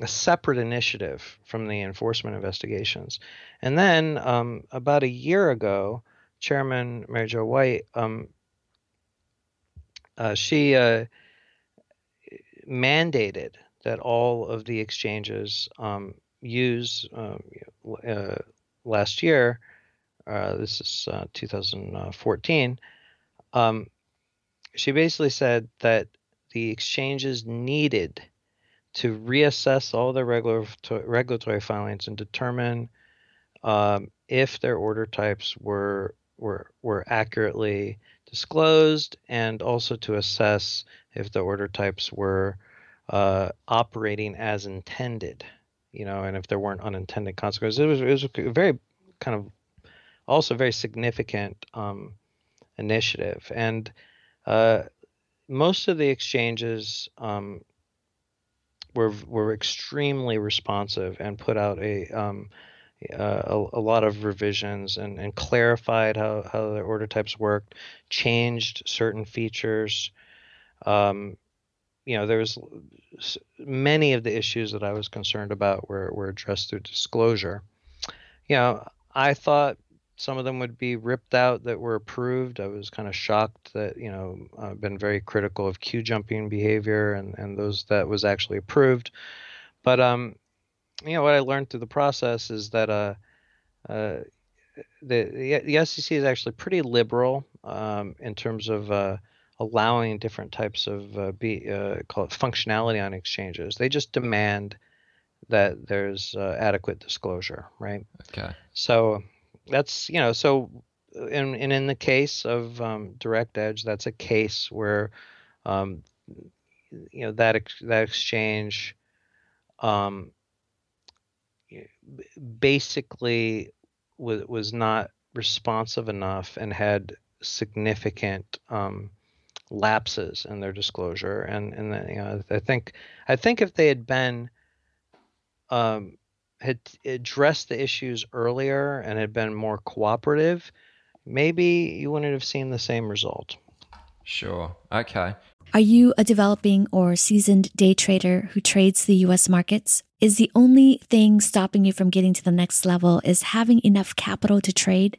a separate initiative from the enforcement investigations and then um, about a year ago chairman mary jo white um, uh, she uh, mandated that all of the exchanges um, use um, uh, last year. Uh, this is uh, 2014. Um, she basically said that the exchanges needed to reassess all the regulatory, regulatory filings and determine um, if their order types were were were accurately disclosed, and also to assess if the order types were uh, operating as intended, you know, and if there weren't unintended consequences, it was, it was a very kind of also very significant um, initiative. And uh, most of the exchanges um, were were extremely responsive and put out a um, a, a, lot of revisions and, and clarified how, how the order types worked, changed certain features. Um, you know, there was many of the issues that I was concerned about were, were addressed through disclosure. You know, I thought some of them would be ripped out that were approved. I was kind of shocked that, you know, I've been very critical of queue jumping behavior and, and those that was actually approved. But, um, you know, what I learned through the process is that, uh, uh, the, the SEC is actually pretty liberal um, in terms of uh, allowing different types of uh, be uh, call it functionality on exchanges. They just demand that there's uh, adequate disclosure, right? Okay. So that's you know so in in the case of um, Direct Edge, that's a case where um, you know that that exchange um, basically was was not responsive enough and had significant um, lapses in their disclosure. And and then, you know I think I think if they had been um, had addressed the issues earlier and had been more cooperative, maybe you wouldn't have seen the same result. Sure. Okay. Are you a developing or seasoned day trader who trades the US markets? Is the only thing stopping you from getting to the next level is having enough capital to trade?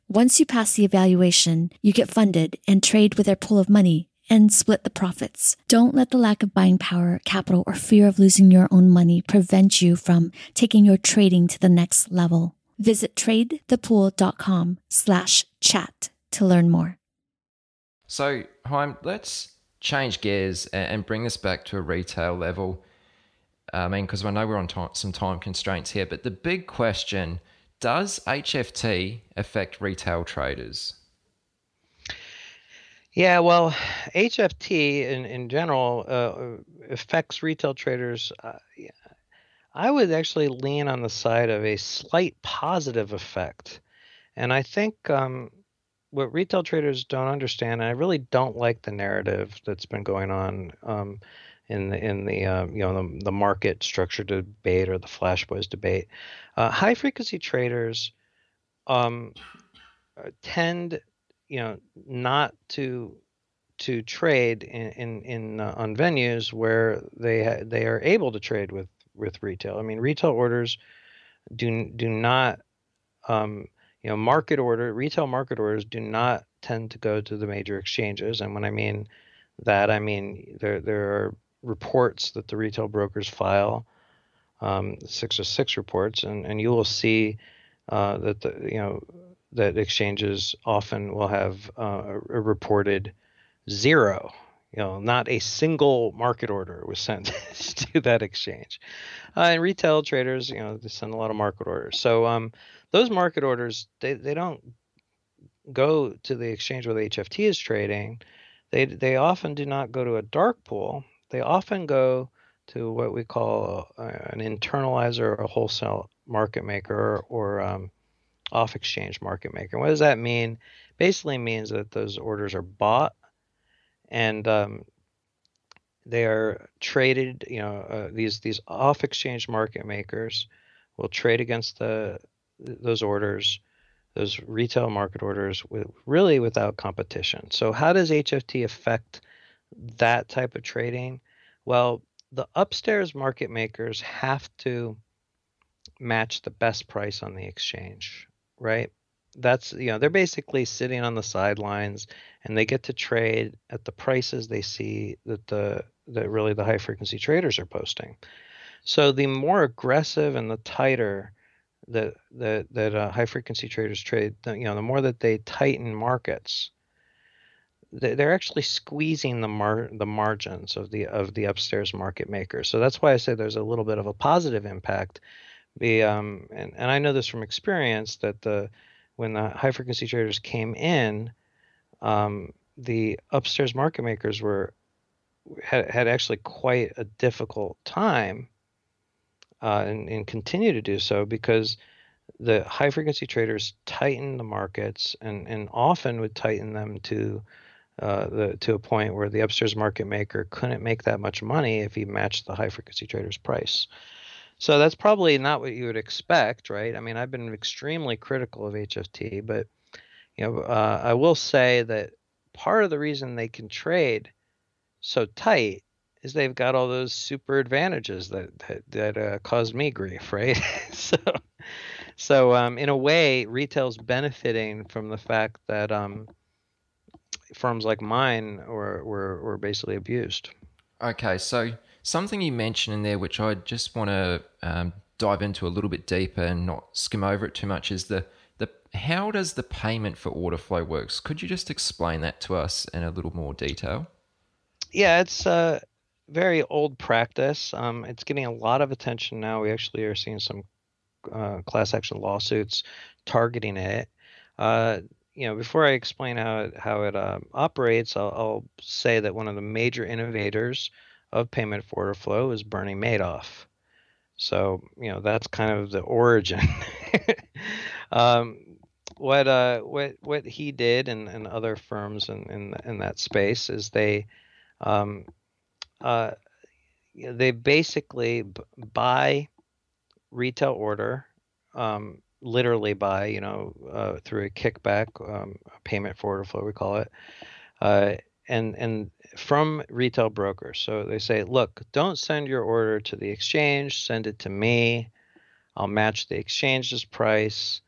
Once you pass the evaluation, you get funded and trade with their pool of money and split the profits. Don't let the lack of buying power, capital, or fear of losing your own money prevent you from taking your trading to the next level. Visit tradethepool.com slash chat to learn more. So, Haim, let's change gears and bring this back to a retail level. I mean, because I know we're on time, some time constraints here, but the big question does HFT affect retail traders? Yeah, well, HFT in, in general uh, affects retail traders. Uh, I would actually lean on the side of a slight positive effect. And I think um, what retail traders don't understand, and I really don't like the narrative that's been going on um, in the in the uh, you know the, the, market structure debate or the flash boys debate. Uh, high frequency traders um, uh, tend you know not to to trade in in, in uh, on venues where they ha- they are able to trade with with retail. I mean, retail orders do do not um, you know market order retail market orders do not tend to go to the major exchanges. And when I mean that, I mean there there are reports that the retail brokers file, um, 606 reports, and and you will see uh, that the you know that exchanges often will have uh, a reported zero. You know, not a single market order was sent *laughs* to that exchange. Uh, and retail traders, you know, they send a lot of market orders. So um, those market orders, they, they don't go to the exchange where the HFT is trading. They they often do not go to a dark pool. They often go to what we call an internalizer, or a wholesale market maker, or um, off exchange market maker. What does that mean? Basically means that those orders are bought and um, they are traded. You know, uh, these these off exchange market makers will trade against the those orders, those retail market orders, with really without competition. So how does HFT affect that type of trading? Well, the upstairs market makers have to match the best price on the exchange right? That's you know they're basically sitting on the sidelines and they get to trade at the prices they see that the that really the high frequency traders are posting. So the more aggressive and the tighter that that that uh, high frequency traders trade, you know, the more that they tighten markets, they're actually squeezing the mar the margins of the of the upstairs market makers. So that's why I say there's a little bit of a positive impact the um, and, and I know this from experience that the when the high frequency traders came in, um, the upstairs market makers were had, had actually quite a difficult time uh, and, and continue to do so because the high frequency traders tighten the markets and, and often would tighten them to uh, the to a point where the upstairs market maker couldn't make that much money if he matched the high frequency trader's price. So that's probably not what you would expect, right? I mean, I've been extremely critical of HFT, but you know, uh, I will say that part of the reason they can trade so tight is they've got all those super advantages that that, that uh, caused me grief, right? *laughs* so, so um, in a way, retail's benefiting from the fact that um, firms like mine were, were were basically abused. Okay, so something you mentioned in there, which I just want to um, dive into a little bit deeper and not skim over it too much, is the the how does the payment for order flow works? Could you just explain that to us in a little more detail? Yeah, it's a very old practice. Um, it's getting a lot of attention now. We actually are seeing some uh, class action lawsuits targeting it. Uh, you know, before I explain how it, how it um, operates, I'll, I'll, say that one of the major innovators of payment for order flow is Bernie Madoff. So you know that's kind of the origin. *laughs* um, what uh, what what he did and, and other firms in, in in that space is they um, uh, they basically b- buy retail order um, literally by you know, uh, through a kickback, um, payment for order flow, we call it, uh, and and from retail brokers. So they say, look, don't send your order to the exchange, send it to me. I'll match the exchange's price,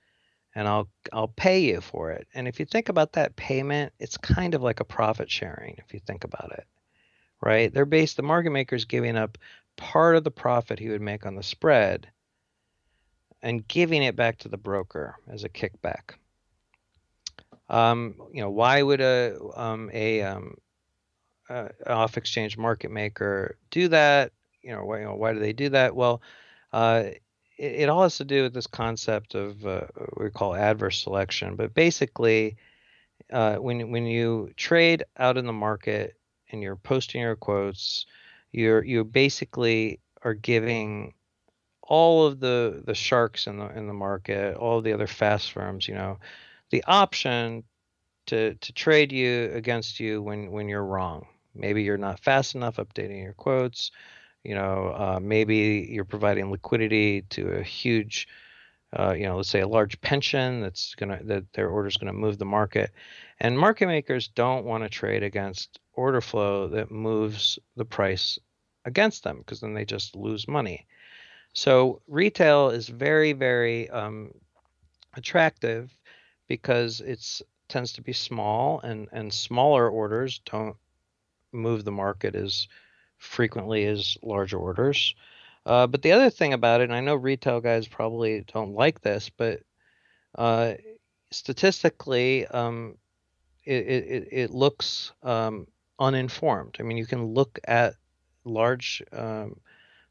and I'll I'll pay you for it. And if you think about that payment, it's kind of like a profit sharing. If you think about it, right? They're based. The market maker's giving up part of the profit he would make on the spread and giving it back to the broker as a kickback. Um, you know, why would a um, a um, off exchange market maker do that? You know, why, you know, why do they do that? Well, uh, it, it, all has to do with this concept of uh, we call adverse selection. But basically, uh, when when you trade out in the market and you're posting your quotes, you're you basically are giving all of the the sharks in the in the market, all the other fast firms, you know, the option to to trade you against you when when you're wrong. Maybe you're not fast enough updating your quotes. You know, uh, maybe you're providing liquidity to a huge, uh, you know, let's say a large pension that's gonna that their order is gonna move the market, and market makers don't want to trade against order flow that moves the price against them because then they just lose money. So retail is very, very um, attractive because it tends to be small, and and smaller orders don't move the market as frequently as larger orders. Uh, but the other thing about it, and I know retail guys probably don't like this, but uh, statistically, um, it, it, it looks um, uninformed. I mean, you can look at large um,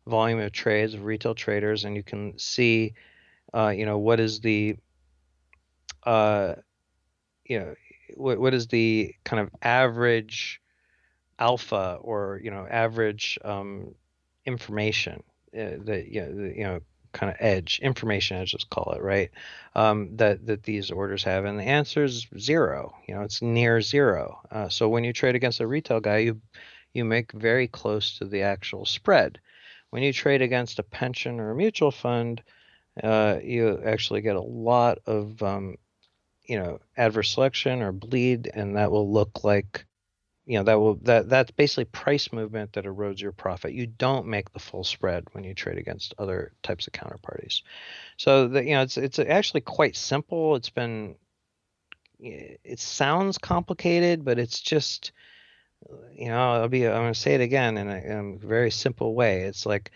volume of trades of retail traders, and you can see, uh, you know, what is the, uh, you know, what what is the kind of average alpha or you know average um, information uh, that you know, the, you know kind of edge information edge let's call it right? Um, that that these orders have and the answer is zero you know it's near zero. Uh, so when you trade against a retail guy you you make very close to the actual spread when you trade against a pension or a mutual fund, uh, you actually get a lot of um, you know adverse selection or bleed, and that will look like you know that will that that's basically price movement that erodes your profit. You don't make the full spread when you trade against other types of counterparties. So the, you know it's it's actually quite simple. It's been it sounds complicated, but it's just you know, I'll be, I'm going to say it again in a, in a, very simple way. It's like,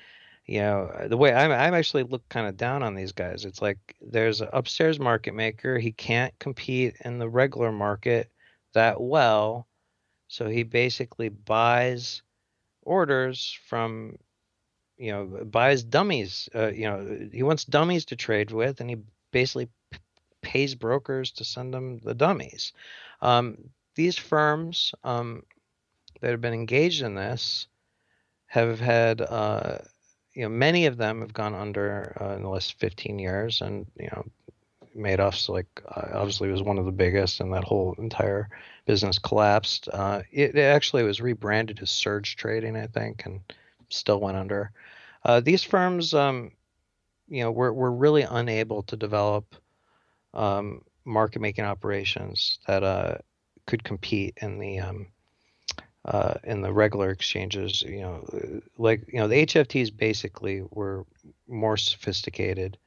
you know, the way I'm, I'm actually look kind of down on these guys. It's like there's an upstairs market maker. He can't compete in the regular market that well. So he basically buys orders from, you know, buys dummies. Uh, you know, he wants dummies to trade with, and he basically p- pays brokers to send them the dummies. Um, these firms, um, that have been engaged in this have had, uh, you know, many of them have gone under uh, in the last 15 years, and you know, Madoff's like uh, obviously was one of the biggest, and that whole entire business collapsed. Uh, it, it, actually was rebranded as Surge Trading, I think, and still went under. Uh, these firms, um, you know, were were really unable to develop um, market making operations that uh, could compete in the um, uh, in the regular exchanges, you know, like you know, the HFTs basically were more sophisticated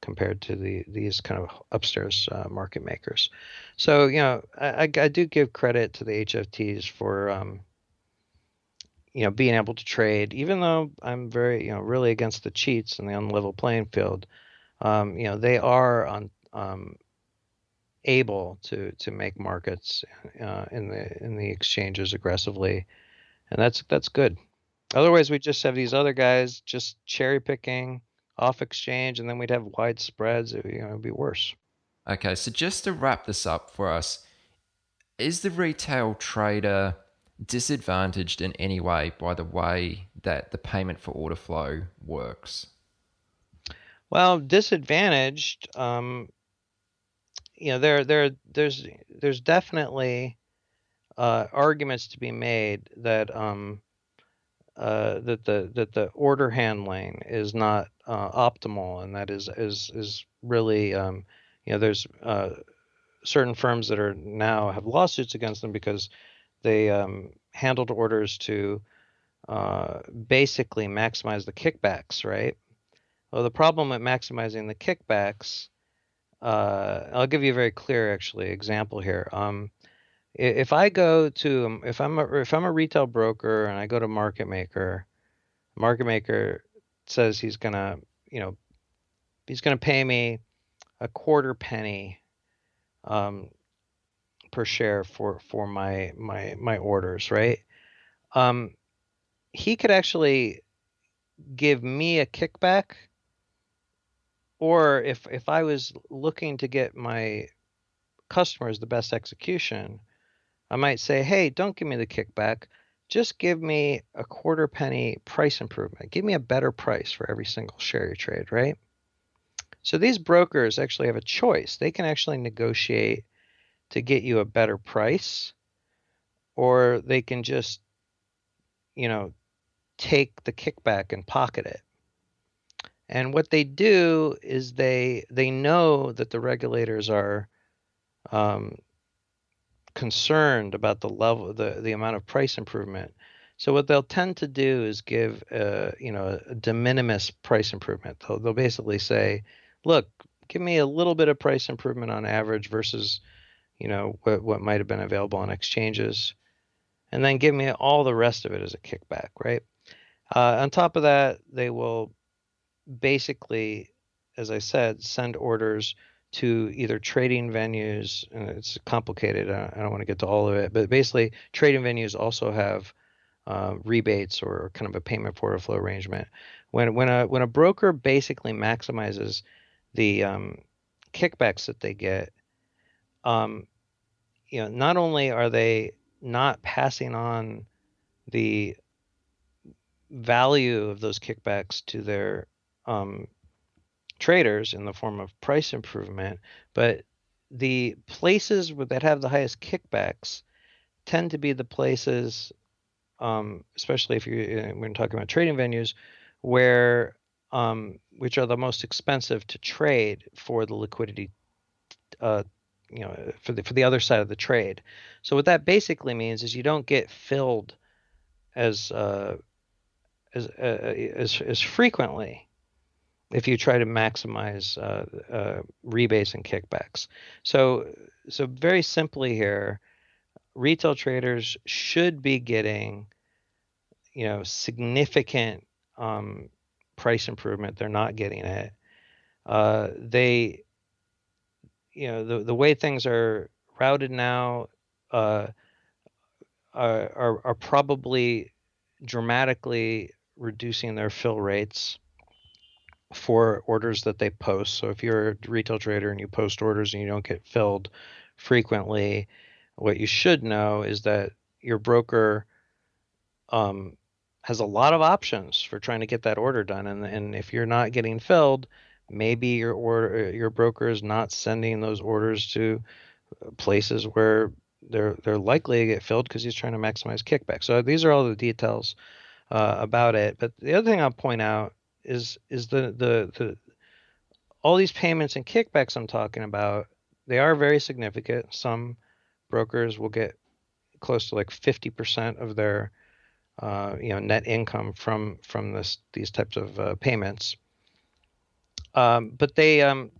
compared to the these kind of upstairs uh, market makers. So you know, I, I do give credit to the HFTs for um, you know, being able to trade, even though I'm very, you know, really against the cheats and the unlevel playing field, um, you know, they are on um, able to to make markets uh, in the in the exchanges aggressively, and that's that's good. Otherwise, we just have these other guys just cherry picking off exchange, and then we'd have wide spreads. It, you know, it'd be worse. Okay, so just to wrap this up for us, is the retail trader disadvantaged in any way by the way that the payment for order flow works? Well, disadvantaged. Um, you know, there, there, there's, there's definitely uh, arguments to be made that um, uh, that the that the order handling is not uh, optimal, and that is is is really um, you know there's uh, certain firms that are now have lawsuits against them because they um, handled orders to uh, basically maximize the kickbacks, right? Well, the problem with maximizing the kickbacks, uh, I'll give you a very clear, actually, example here. Um, if I go to um, if I'm a, if I'm a retail broker and I go to market maker, market maker says he's gonna you know he's gonna pay me a quarter penny um, per share for for my my my orders, right? Um, he could actually give me a kickback, or if if I was looking to get my customers the best execution, I might say, hey, don't give me the kickback. Just give me a quarter penny price improvement. Give me a better price for every single share you trade, right? So these brokers actually have a choice. They can actually negotiate to get you a better price, or they can just, you know, take the kickback and pocket it. And what they do is they they know that the regulators are um, concerned about the level, the the amount of price improvement. So what they'll tend to do is give, a, you know, a de minimis price improvement. They'll, they'll basically say, look, give me a little bit of price improvement on average versus, you know, what what might have been available on exchanges, and then give me all the rest of it as a kickback, right? Uh, on top of that, they will basically, as I said, send orders to either trading venues, and it's complicated. I don't want to get to all of it, but basically, trading venues also have uh, rebates or kind of a payment for order flow arrangement. When when a when a broker basically maximizes the um, kickbacks that they get, um, you know, not only are they not passing on the value of those kickbacks to their um, traders in the form of price improvement, but the places that have the highest kickbacks tend to be the places, um, especially if you're uh, when talking about trading venues, where um, which are the most expensive to trade for the liquidity, uh, you know, for the for the other side of the trade. So what that basically means is you don't get filled as uh, as, uh, as as frequently if you try to maximize uh, uh, rebates and kickbacks. So, so very simply here, retail traders should be getting, you know, significant um, price improvement. They're not getting it. Uh, they, you know, the the way things are routed now uh, are, are are probably dramatically reducing their fill rates for orders that they post. So if you're a retail trader and you post orders and you don't get filled frequently, what you should know is that your broker um, has a lot of options for trying to get that order done. And, and if you're not getting filled, maybe your order your broker is not sending those orders to places where they're they're likely to get filled because he's trying to maximize kickback. So these are all the details uh, about it. But the other thing I'll point out is is the the the all these payments and kickbacks I'm talking about. They are very significant. Some brokers will get close to like 50% of their uh, you know net income from from this these types of uh, payments. Um, but they um,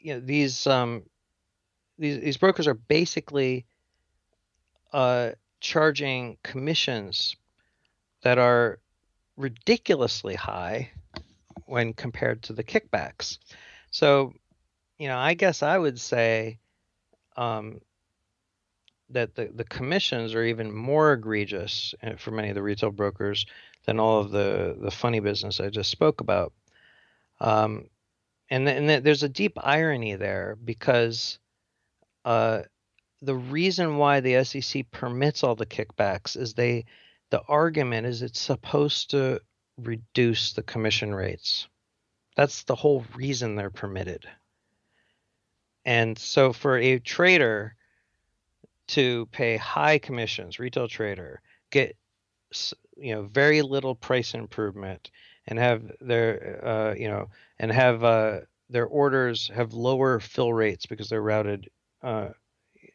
you know these um, these these brokers are basically uh, charging commissions that are ridiculously high when compared to the kickbacks. So, you know, I guess I would say um, that the, the commissions are even more egregious uh, for many of the retail brokers than all of the, the funny business I just spoke about. Um, and, th- and th- there's a deep irony there because uh, the reason why the SEC permits all the kickbacks is they the argument is it's supposed to reduce the commission rates. That's the whole reason they're permitted. And so for a trader to pay high commissions, retail trader, get you know very little price improvement and have their uh, you know and have uh, their orders have lower fill rates because they're routed uh,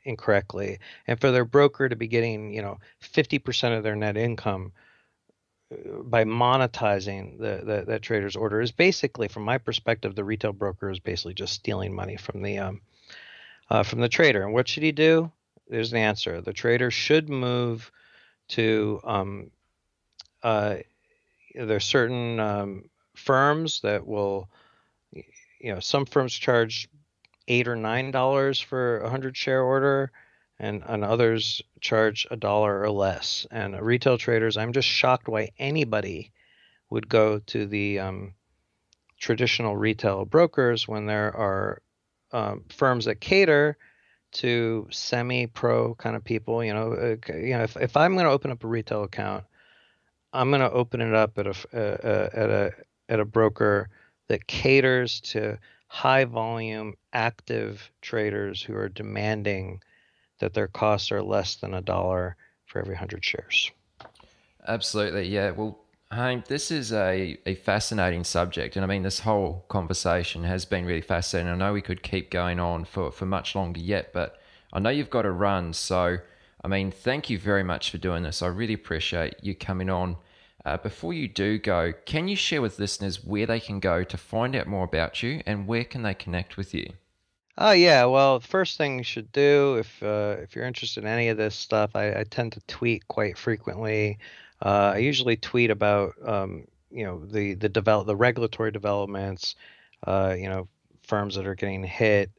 incorrectly, and for their broker to be getting you know 50% of their net income uh, by monetizing the, the that trader's order is basically, from my perspective, the retail broker is basically just stealing money from the um, uh, from the trader. And what should he do? There's an answer. The trader should move to um, uh, there's certain um, firms that will, you know, some firms charge eight or nine dollars for a hundred share order, and and others charge a dollar or less. And retail traders, I'm just shocked why anybody would go to the um, traditional retail brokers when there are um, firms that cater to semi-pro kind of people. You know, uh, you know, if if I'm going to open up a retail account, I'm going to open it up at a uh, uh, at a at a broker that caters to high volume active traders who are demanding that their costs are less than a dollar for every 100 shares. Absolutely. Yeah. Well, Haim, this is a, a fascinating subject. And I mean, this whole conversation has been really fascinating. I know we could keep going on for, for much longer yet, but I know you've got to run. So, I mean, thank you very much for doing this. I really appreciate you coming on uh, before you do go, can you share with listeners where they can go to find out more about you and where can they connect with you? Oh yeah, well, first thing you should do if uh, if you're interested in any of this stuff, I, I tend to tweet quite frequently. Uh, I usually tweet about um, you know the the develop the regulatory developments, uh, you know firms that are getting hit,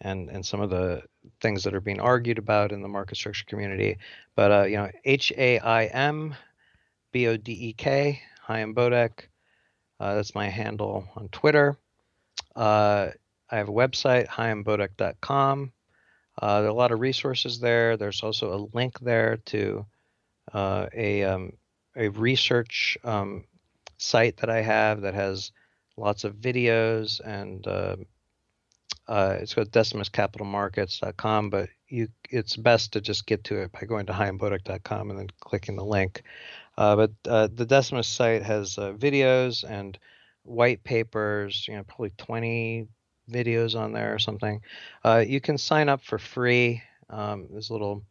and and some of the things that are being argued about in the market structure community. But uh, you know H A I M B O D E K, Haim Bodek. Uh, that's my handle on Twitter. Uh, I have a website, haimbodek.com. Uh, there are a lot of resources there. There's also a link there to uh, a, um, a research um, site that I have that has lots of videos and uh, uh, it's called decimuscapitalmarkets.com, but you it's best to just get to it by going to haimbodek.com and then clicking the link. Uh, but uh, the Decimus site has uh, videos and white papers, you know, probably 20 videos on there or something. Uh, you can sign up for free. Um, there's a little,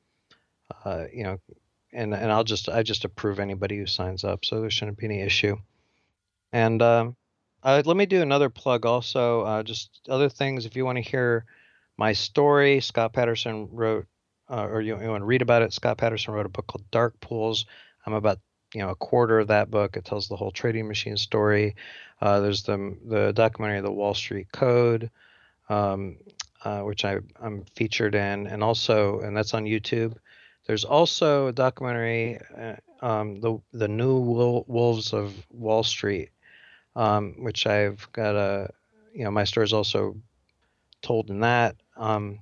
uh, you know, and and I'll just I just approve anybody who signs up, so there shouldn't be any issue. And um, uh, let me do another plug also. just other things if you want to hear my story. Scott Patterson wrote, or you, you want to read about it. Scott Patterson wrote a book called Dark Pools. I'm about you know a quarter of that book. It tells the whole trading machine story. Uh, there's the the documentary The Wall Street Code, um, uh, which I I'm featured in, and also and that's on YouTube. There's also a documentary, uh, um, the the New Wolves of Wall Street, um, which I've got a you know my story is also told in that. Um,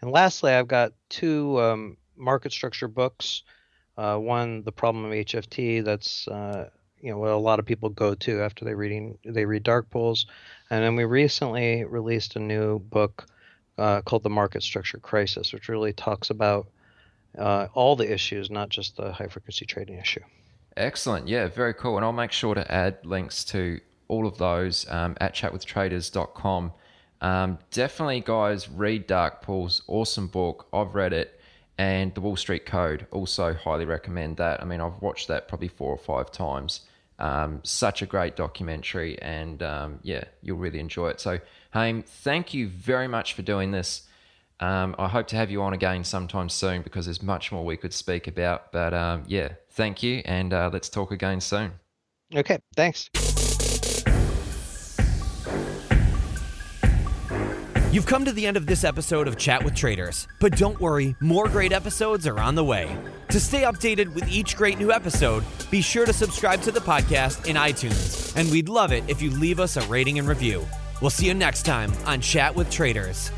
and lastly, I've got two um, market structure books. Uh, one, the problem of HFT. That's uh, you know what a lot of people go to after they reading they read dark pools, and then we recently released a new book uh, called the Market Structure Crisis, which really talks about uh, all the issues, not just the high frequency trading issue. Excellent. Yeah, very cool. And I'll make sure to add links to all of those um, at chatwithtraders.com. Um, definitely, guys, read Dark Pools. Awesome book. I've read it and the Wall Street Code. Also, highly recommend that. I mean, I've watched that probably four or five times. Um, such a great documentary, and um, yeah, you'll really enjoy it. So, Haim, thank you very much for doing this. Um, I hope to have you on again sometime soon because there's much more we could speak about. But um, yeah, thank you, and uh, let's talk again soon. Okay, thanks. You've come to the end of this episode of Chat with Traders, but don't worry, more great episodes are on the way. To stay updated with each great new episode, be sure to subscribe to the podcast in iTunes, and we'd love it if you leave us a rating and review. We'll see you next time on Chat with Traders.